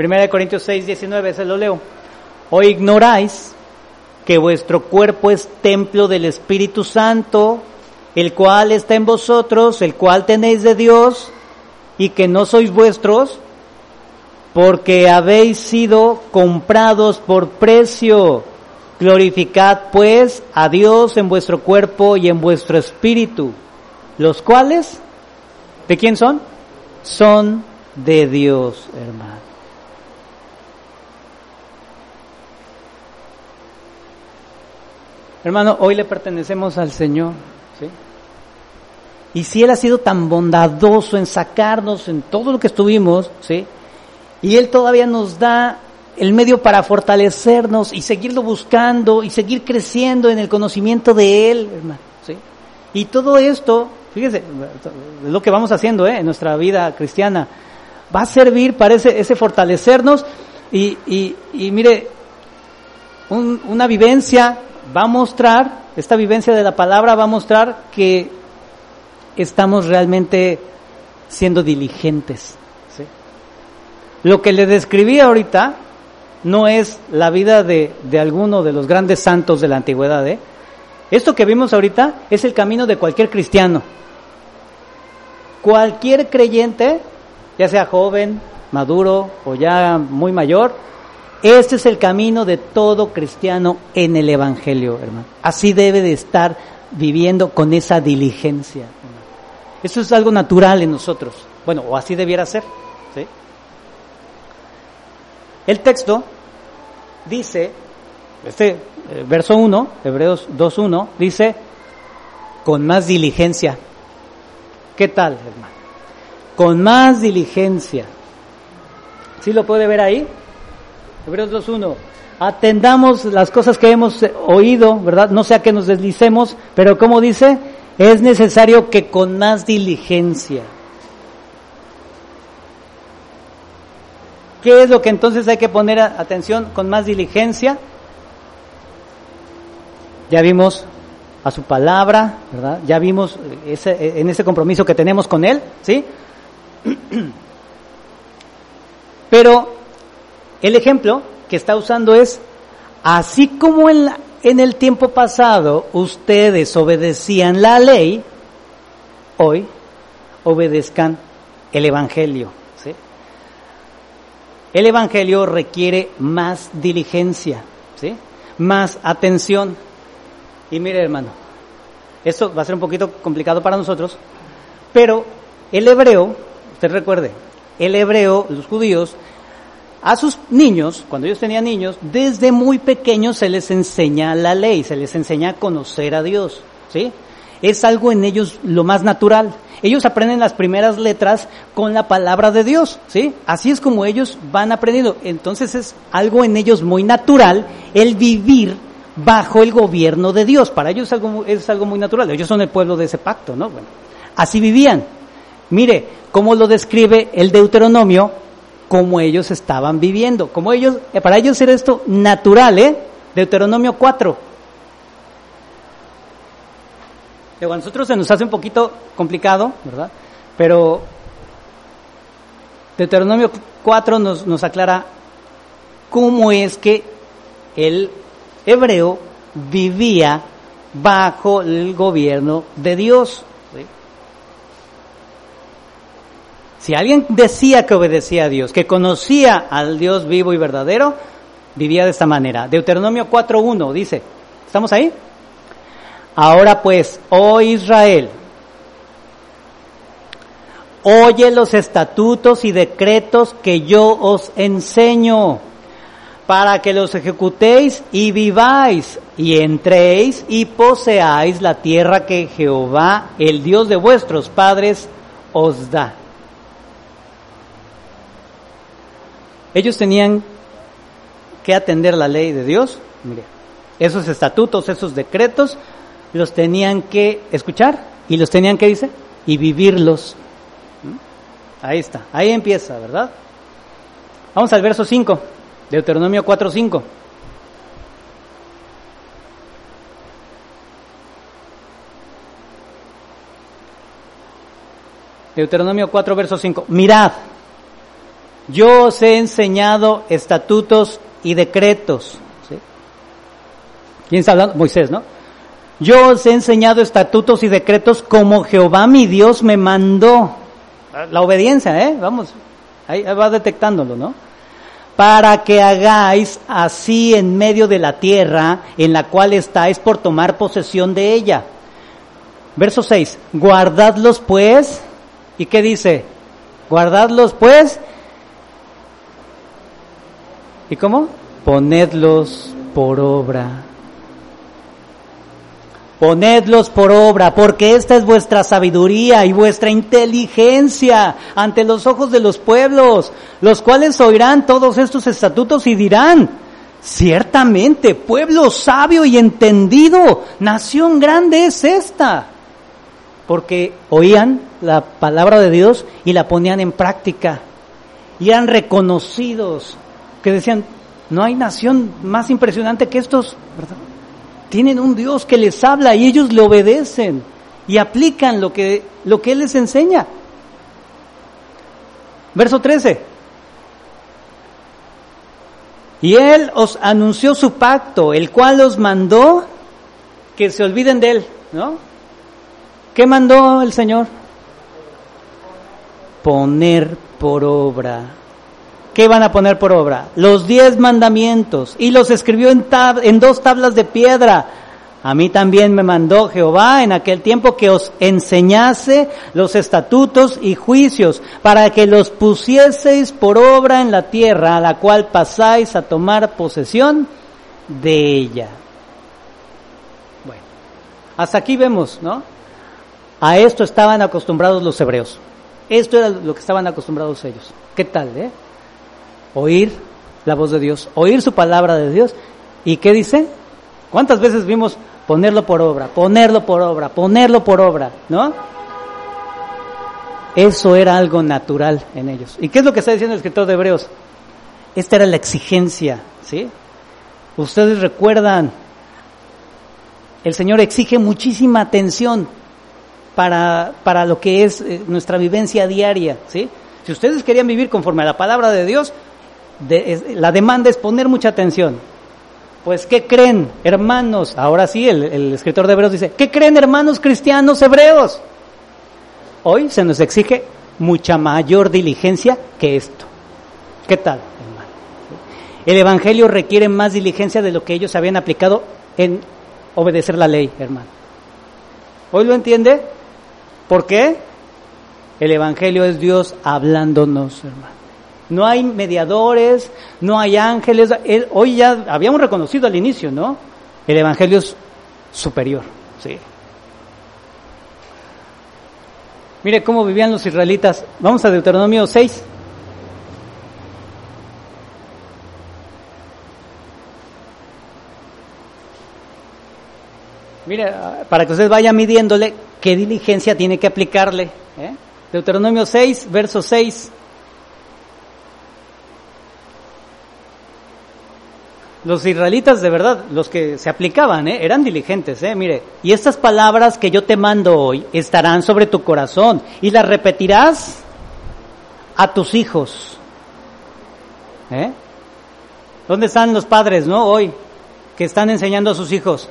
Primera de Corintios 6, 19, se lo leo. O ignoráis que vuestro cuerpo es templo del Espíritu Santo, el cual está en vosotros, el cual tenéis de Dios, y que no sois vuestros, porque habéis sido comprados por precio. Glorificad pues a Dios en vuestro cuerpo y en vuestro espíritu, los cuales, ¿de quién son? Son de Dios, hermano. Hermano, hoy le pertenecemos al Señor. ¿sí? Y si Él ha sido tan bondadoso en sacarnos en todo lo que estuvimos, ¿sí? y Él todavía nos da el medio para fortalecernos y seguirlo buscando y seguir creciendo en el conocimiento de Él, hermano. ¿sí? Y todo esto, fíjese, es lo que vamos haciendo ¿eh? en nuestra vida cristiana, va a servir para ese, fortalecernos y, y, y mire, una vivencia va a mostrar, esta vivencia de la palabra va a mostrar que estamos realmente siendo diligentes. Lo que le describí ahorita no es la vida de, de, alguno de los grandes santos de la antigüedad. ¿eh? Esto que vimos ahorita es el camino de cualquier cristiano. Cualquier creyente, ya sea joven, maduro o ya muy mayor, este es el camino de todo cristiano en el Evangelio, hermano. Así debe de estar viviendo con esa diligencia. Eso es algo natural en nosotros. Bueno, o así debiera ser. ¿sí? El texto dice, este eh, verso 1, Hebreos 2.1, dice, con más diligencia. ¿Qué tal, hermano? Con más diligencia. ¿Sí lo puede ver ahí? Hebreos 2.1. Atendamos las cosas que hemos oído, ¿verdad? No sea que nos deslicemos, pero como dice, es necesario que con más diligencia. ¿Qué es lo que entonces hay que poner atención con más diligencia? Ya vimos a su palabra, ¿verdad? Ya vimos ese, en ese compromiso que tenemos con Él, ¿sí? Pero el ejemplo que está usando es, así como en, en el tiempo pasado ustedes obedecían la ley, hoy obedezcan el Evangelio. ¿sí? El Evangelio requiere más diligencia, ¿sí? más atención. Y mire hermano, esto va a ser un poquito complicado para nosotros, pero el hebreo, usted recuerde, el hebreo, los judíos, a sus niños, cuando ellos tenían niños, desde muy pequeños se les enseña la ley, se les enseña a conocer a Dios, ¿sí? Es algo en ellos lo más natural. Ellos aprenden las primeras letras con la palabra de Dios, ¿sí? Así es como ellos van aprendiendo. Entonces es algo en ellos muy natural el vivir bajo el gobierno de Dios. Para ellos es algo, es algo muy natural. Ellos son el pueblo de ese pacto, ¿no? Bueno, así vivían. Mire cómo lo describe el Deuteronomio, cómo ellos estaban viviendo. Como ellos, eh, para ellos era esto natural, ¿eh? Deuteronomio 4. a nosotros se nos hace un poquito complicado, ¿verdad? Pero Deuteronomio 4 nos, nos aclara cómo es que el hebreo vivía bajo el gobierno de Dios. Si alguien decía que obedecía a Dios, que conocía al Dios vivo y verdadero, vivía de esta manera. Deuteronomio 4.1 dice, ¿estamos ahí? Ahora pues, oh Israel, oye los estatutos y decretos que yo os enseño, para que los ejecutéis y viváis, y entréis y poseáis la tierra que Jehová, el Dios de vuestros padres, os da. Ellos tenían que atender la ley de Dios. Mire, esos estatutos, esos decretos, los tenían que escuchar y los tenían que, dice, y vivirlos. ¿Mm? Ahí está, ahí empieza, ¿verdad? Vamos al verso 5, Deuteronomio 4, 5. Deuteronomio 4, verso 5. Mirad, yo os he enseñado estatutos y decretos. ¿Quién está hablando? Moisés, ¿no? Yo os he enseñado estatutos y decretos como Jehová mi Dios me mandó. La obediencia, ¿eh? Vamos, ahí va detectándolo, ¿no? Para que hagáis así en medio de la tierra en la cual estáis por tomar posesión de ella. Verso 6. Guardadlos pues. ¿Y qué dice? Guardadlos pues ¿Y cómo? Ponedlos por obra. Ponedlos por obra, porque esta es vuestra sabiduría y vuestra inteligencia ante los ojos de los pueblos, los cuales oirán todos estos estatutos y dirán, ciertamente, pueblo sabio y entendido, nación grande es esta. Porque oían la palabra de Dios y la ponían en práctica y eran reconocidos que decían, no hay nación más impresionante que estos, ¿verdad? Tienen un Dios que les habla y ellos le obedecen y aplican lo que, lo que Él les enseña. Verso 13. Y Él os anunció su pacto, el cual os mandó que se olviden de Él, ¿no? ¿Qué mandó el Señor? Poner por obra ¿Qué van a poner por obra? Los diez mandamientos. Y los escribió en, en dos tablas de piedra. A mí también me mandó Jehová en aquel tiempo que os enseñase los estatutos y juicios para que los pusieseis por obra en la tierra a la cual pasáis a tomar posesión de ella. Bueno, hasta aquí vemos, ¿no? A esto estaban acostumbrados los hebreos. Esto era lo que estaban acostumbrados ellos. ¿Qué tal, eh? Oír la voz de Dios, oír su palabra de Dios. ¿Y qué dice? ¿Cuántas veces vimos ponerlo por obra, ponerlo por obra, ponerlo por obra, ¿no? Eso era algo natural en ellos. ¿Y qué es lo que está diciendo el escritor de Hebreos? Esta era la exigencia, ¿sí? Ustedes recuerdan, el Señor exige muchísima atención para, para lo que es eh, nuestra vivencia diaria, ¿sí? Si ustedes querían vivir conforme a la palabra de Dios, la demanda es poner mucha atención. Pues, ¿qué creen, hermanos? Ahora sí, el, escritor de Hebreos dice, ¿qué creen, hermanos cristianos hebreos? Hoy se nos exige mucha mayor diligencia que esto. ¿Qué tal, hermano? El Evangelio requiere más diligencia de lo que ellos habían aplicado en obedecer la ley, hermano. ¿Hoy lo entiende? ¿Por qué? El Evangelio es Dios hablándonos, hermano. No hay mediadores, no hay ángeles. hoy ya habíamos reconocido al inicio, ¿no? El Evangelio es superior, sí. Mire cómo vivían los israelitas. Vamos a Deuteronomio 6. Mire, para que usted vaya midiéndole qué diligencia tiene que aplicarle. ¿eh? Deuteronomio 6, verso 6. Los israelitas de verdad, los que se aplicaban, ¿eh? eran diligentes, ¿eh? mire, y estas palabras que yo te mando hoy estarán sobre tu corazón y las repetirás a tus hijos. ¿Eh? ¿Dónde están los padres, no? Hoy, que están enseñando a sus hijos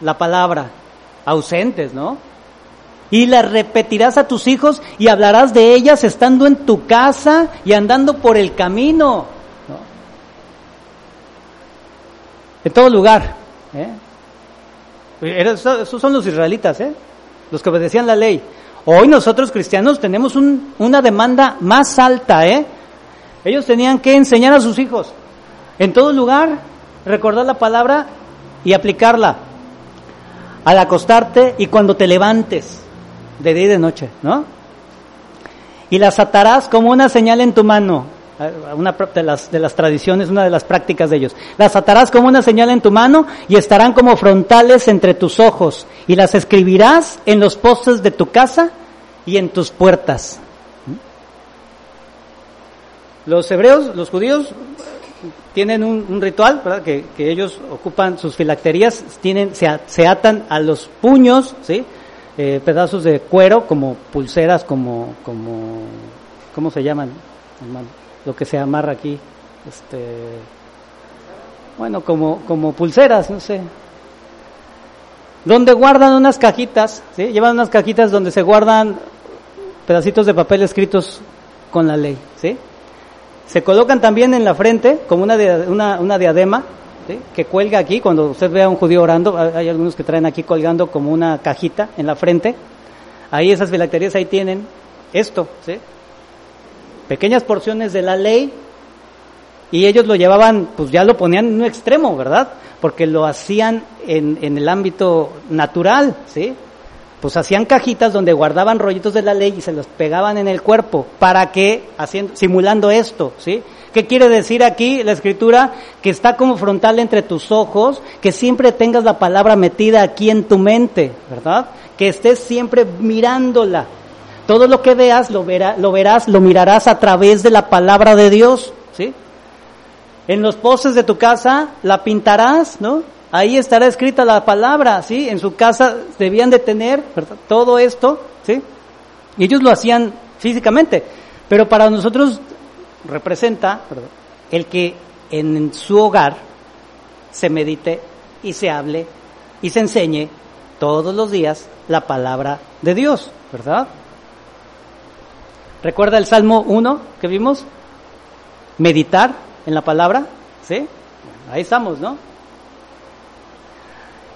la palabra, ausentes, ¿no? Y las repetirás a tus hijos y hablarás de ellas estando en tu casa y andando por el camino en todo lugar. ¿eh? Esos son los israelitas, ¿eh? los que obedecían la ley. Hoy nosotros cristianos tenemos una demanda más alta. ¿eh? Ellos tenían que enseñar a sus hijos en todo lugar, recordar la palabra y aplicarla al acostarte y cuando te levantes, de día y de noche, ¿no? Y las atarás como una señal en tu mano una de las, de las tradiciones, una de las prácticas de ellos. Las atarás como una señal en tu mano y estarán como frontales entre tus ojos y las escribirás en los postes de tu casa y en tus puertas. Los hebreos, los judíos, tienen un, ritual, ¿verdad? Que, ellos ocupan sus filacterías, tienen, se, atan a los puños, ¿sí? Eh, pedazos de cuero como pulseras, como, como, ¿cómo se llaman? Lo que se amarra aquí, este, bueno, como, como pulseras, no sé. Donde guardan unas cajitas, ¿sí? Llevan unas cajitas donde se guardan pedacitos de papel escritos con la ley, ¿sí? Se colocan también en la frente como una, una, una diadema, ¿sí? que cuelga aquí, cuando usted ve a un judío orando, hay algunos que traen aquí colgando como una cajita en la frente, ahí esas filacterías ahí tienen esto, ¿sí? Pequeñas porciones de la ley y ellos lo llevaban, pues ya lo ponían en un extremo, ¿verdad? Porque lo hacían en, en el ámbito natural, ¿sí? Pues hacían cajitas donde guardaban rollitos de la ley y se los pegaban en el cuerpo. ¿Para qué? Haciendo, simulando esto, ¿sí? ¿Qué quiere decir aquí la escritura? Que está como frontal entre tus ojos, que siempre tengas la palabra metida aquí en tu mente, ¿verdad? Que estés siempre mirándola, todo lo que veas lo, lo verás, lo mirarás a través de la palabra de Dios, ¿sí? En los postes de tu casa la pintarás, ¿no? Ahí estará escrita la palabra, ¿sí? En su casa debían de tener todo esto, ¿sí? Y ellos lo hacían físicamente, pero para nosotros representa el que en su hogar se medite y se hable y se enseñe todos los días la palabra de Dios, ¿verdad? ¿Recuerda el Salmo 1 que vimos? Meditar en la palabra, ¿sí? Ahí estamos, ¿no?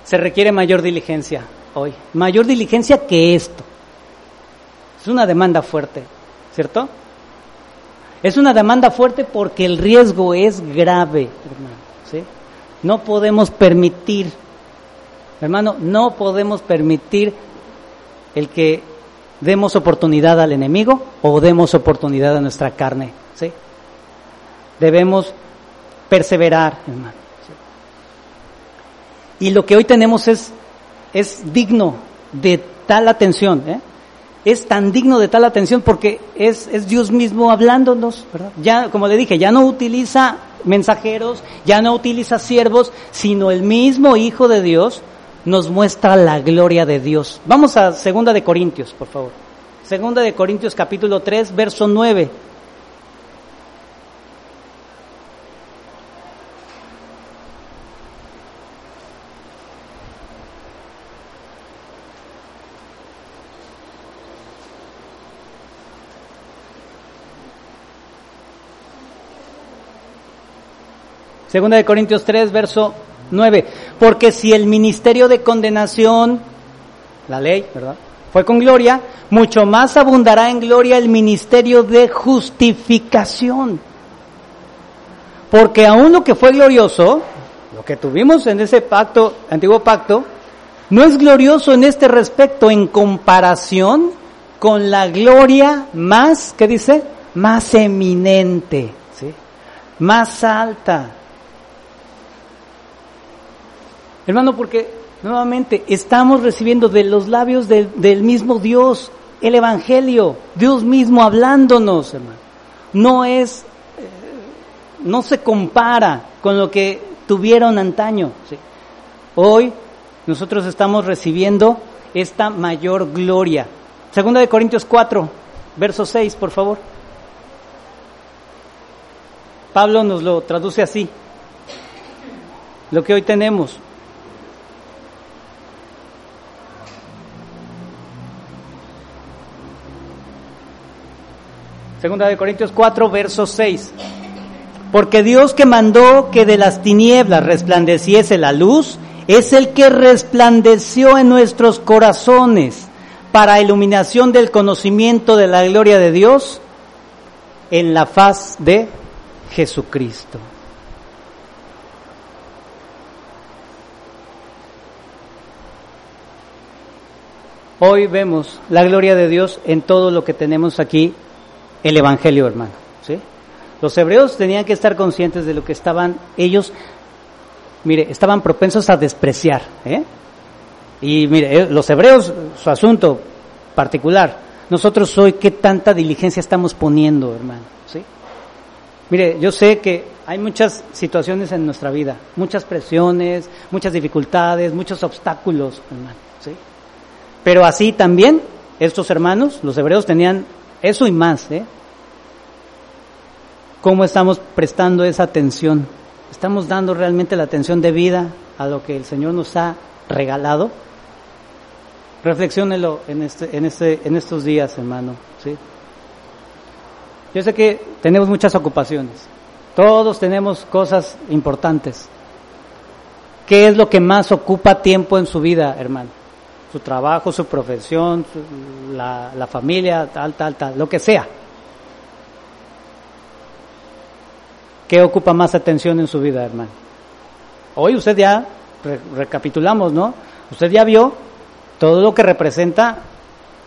Se requiere mayor diligencia hoy, mayor diligencia que esto. Es una demanda fuerte, ¿cierto? Es una demanda fuerte porque el riesgo es grave, hermano, ¿sí? No podemos permitir, hermano, no podemos permitir el que demos oportunidad al enemigo o demos oportunidad a nuestra carne. ¿sí? Debemos perseverar, hermano. Y lo que hoy tenemos es, es digno de tal atención. ¿eh? Es tan digno de tal atención porque es, es Dios mismo hablándonos. ¿verdad? Ya, como le dije, ya no utiliza mensajeros, ya no utiliza siervos, sino el mismo Hijo de Dios nos muestra la gloria de Dios. Vamos a Segunda de Corintios, por favor. Segunda de Corintios capítulo 3, verso 9. Segunda de Corintios 3, verso 9. Porque si el ministerio de condenación, la ley, ¿verdad? Fue con gloria, mucho más abundará en gloria el ministerio de justificación. porque aún lo que fue glorioso, lo que tuvimos en ese pacto, antiguo pacto, no es glorioso en este respecto en comparación con la gloria más, ¿qué dice? Más eminente, ¿sí? Más alta. Hermano, porque nuevamente estamos recibiendo de los labios del mismo Dios el Evangelio, Dios mismo hablándonos, hermano. No es, eh, no se compara con lo que tuvieron antaño. ¿sí? Hoy nosotros estamos recibiendo esta mayor gloria. Segunda de Corintios 4, verso 6, por favor. Pablo nos lo traduce así. Lo que hoy tenemos. Segunda de Corintios 4, verso 6. Porque Dios que mandó que de las tinieblas resplandeciese la luz, es el que resplandeció en nuestros corazones para iluminación del conocimiento de la gloria de Dios en la faz de Jesucristo. Hoy vemos la gloria de Dios en todo lo que tenemos aquí el Evangelio, hermano. ¿sí? Los hebreos tenían que estar conscientes de lo que estaban ellos, mire, estaban propensos a despreciar. ¿eh? Y mire, eh, los hebreos, su asunto particular, nosotros hoy qué tanta diligencia estamos poniendo, hermano. ¿sí? Mire, yo sé que hay muchas situaciones en nuestra vida, muchas presiones, muchas dificultades, muchos obstáculos, hermano. ¿sí? Pero así también, estos hermanos, los hebreos tenían eso y más, ¿eh? ¿Cómo estamos prestando esa atención? ¿Estamos dando realmente la atención debida a lo que el Señor nos ha regalado? Reflexiónelo en, este, en, este, en estos días, hermano. ¿sí? Yo sé que tenemos muchas ocupaciones. Todos tenemos cosas importantes. ¿Qué es lo que más ocupa tiempo en su vida, hermano? Su trabajo, su profesión, la, la familia, tal, tal, tal, lo que sea. ¿Qué ocupa más atención en su vida, hermano? Hoy usted ya, recapitulamos, ¿no? Usted ya vio todo lo que representa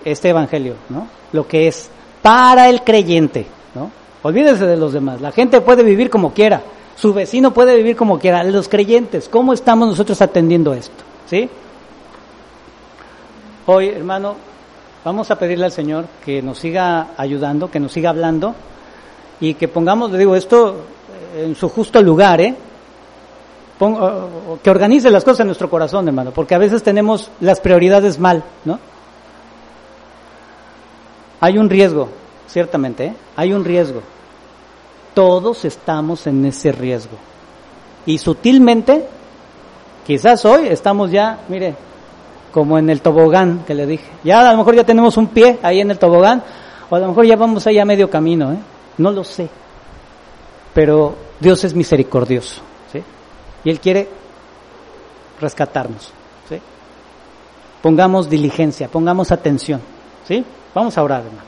este Evangelio, ¿no? Lo que es para el creyente, ¿no? Olvídese de los demás. La gente puede vivir como quiera. Su vecino puede vivir como quiera. Los creyentes, ¿cómo estamos nosotros atendiendo esto? ¿Sí? Hoy, hermano, vamos a pedirle al Señor que nos siga ayudando, que nos siga hablando y que pongamos, le digo, esto en su justo lugar, ¿eh? que organice las cosas en nuestro corazón, hermano, porque a veces tenemos las prioridades mal, ¿no? Hay un riesgo, ciertamente, ¿eh? hay un riesgo. Todos estamos en ese riesgo. Y sutilmente, quizás hoy estamos ya, mire, como en el tobogán que le dije. Ya a lo mejor ya tenemos un pie ahí en el tobogán, o a lo mejor ya vamos ahí a medio camino, ¿eh? no lo sé. Pero Dios es misericordioso, ¿sí? Y Él quiere rescatarnos, ¿sí? Pongamos diligencia, pongamos atención, ¿sí? Vamos a orar, hermano.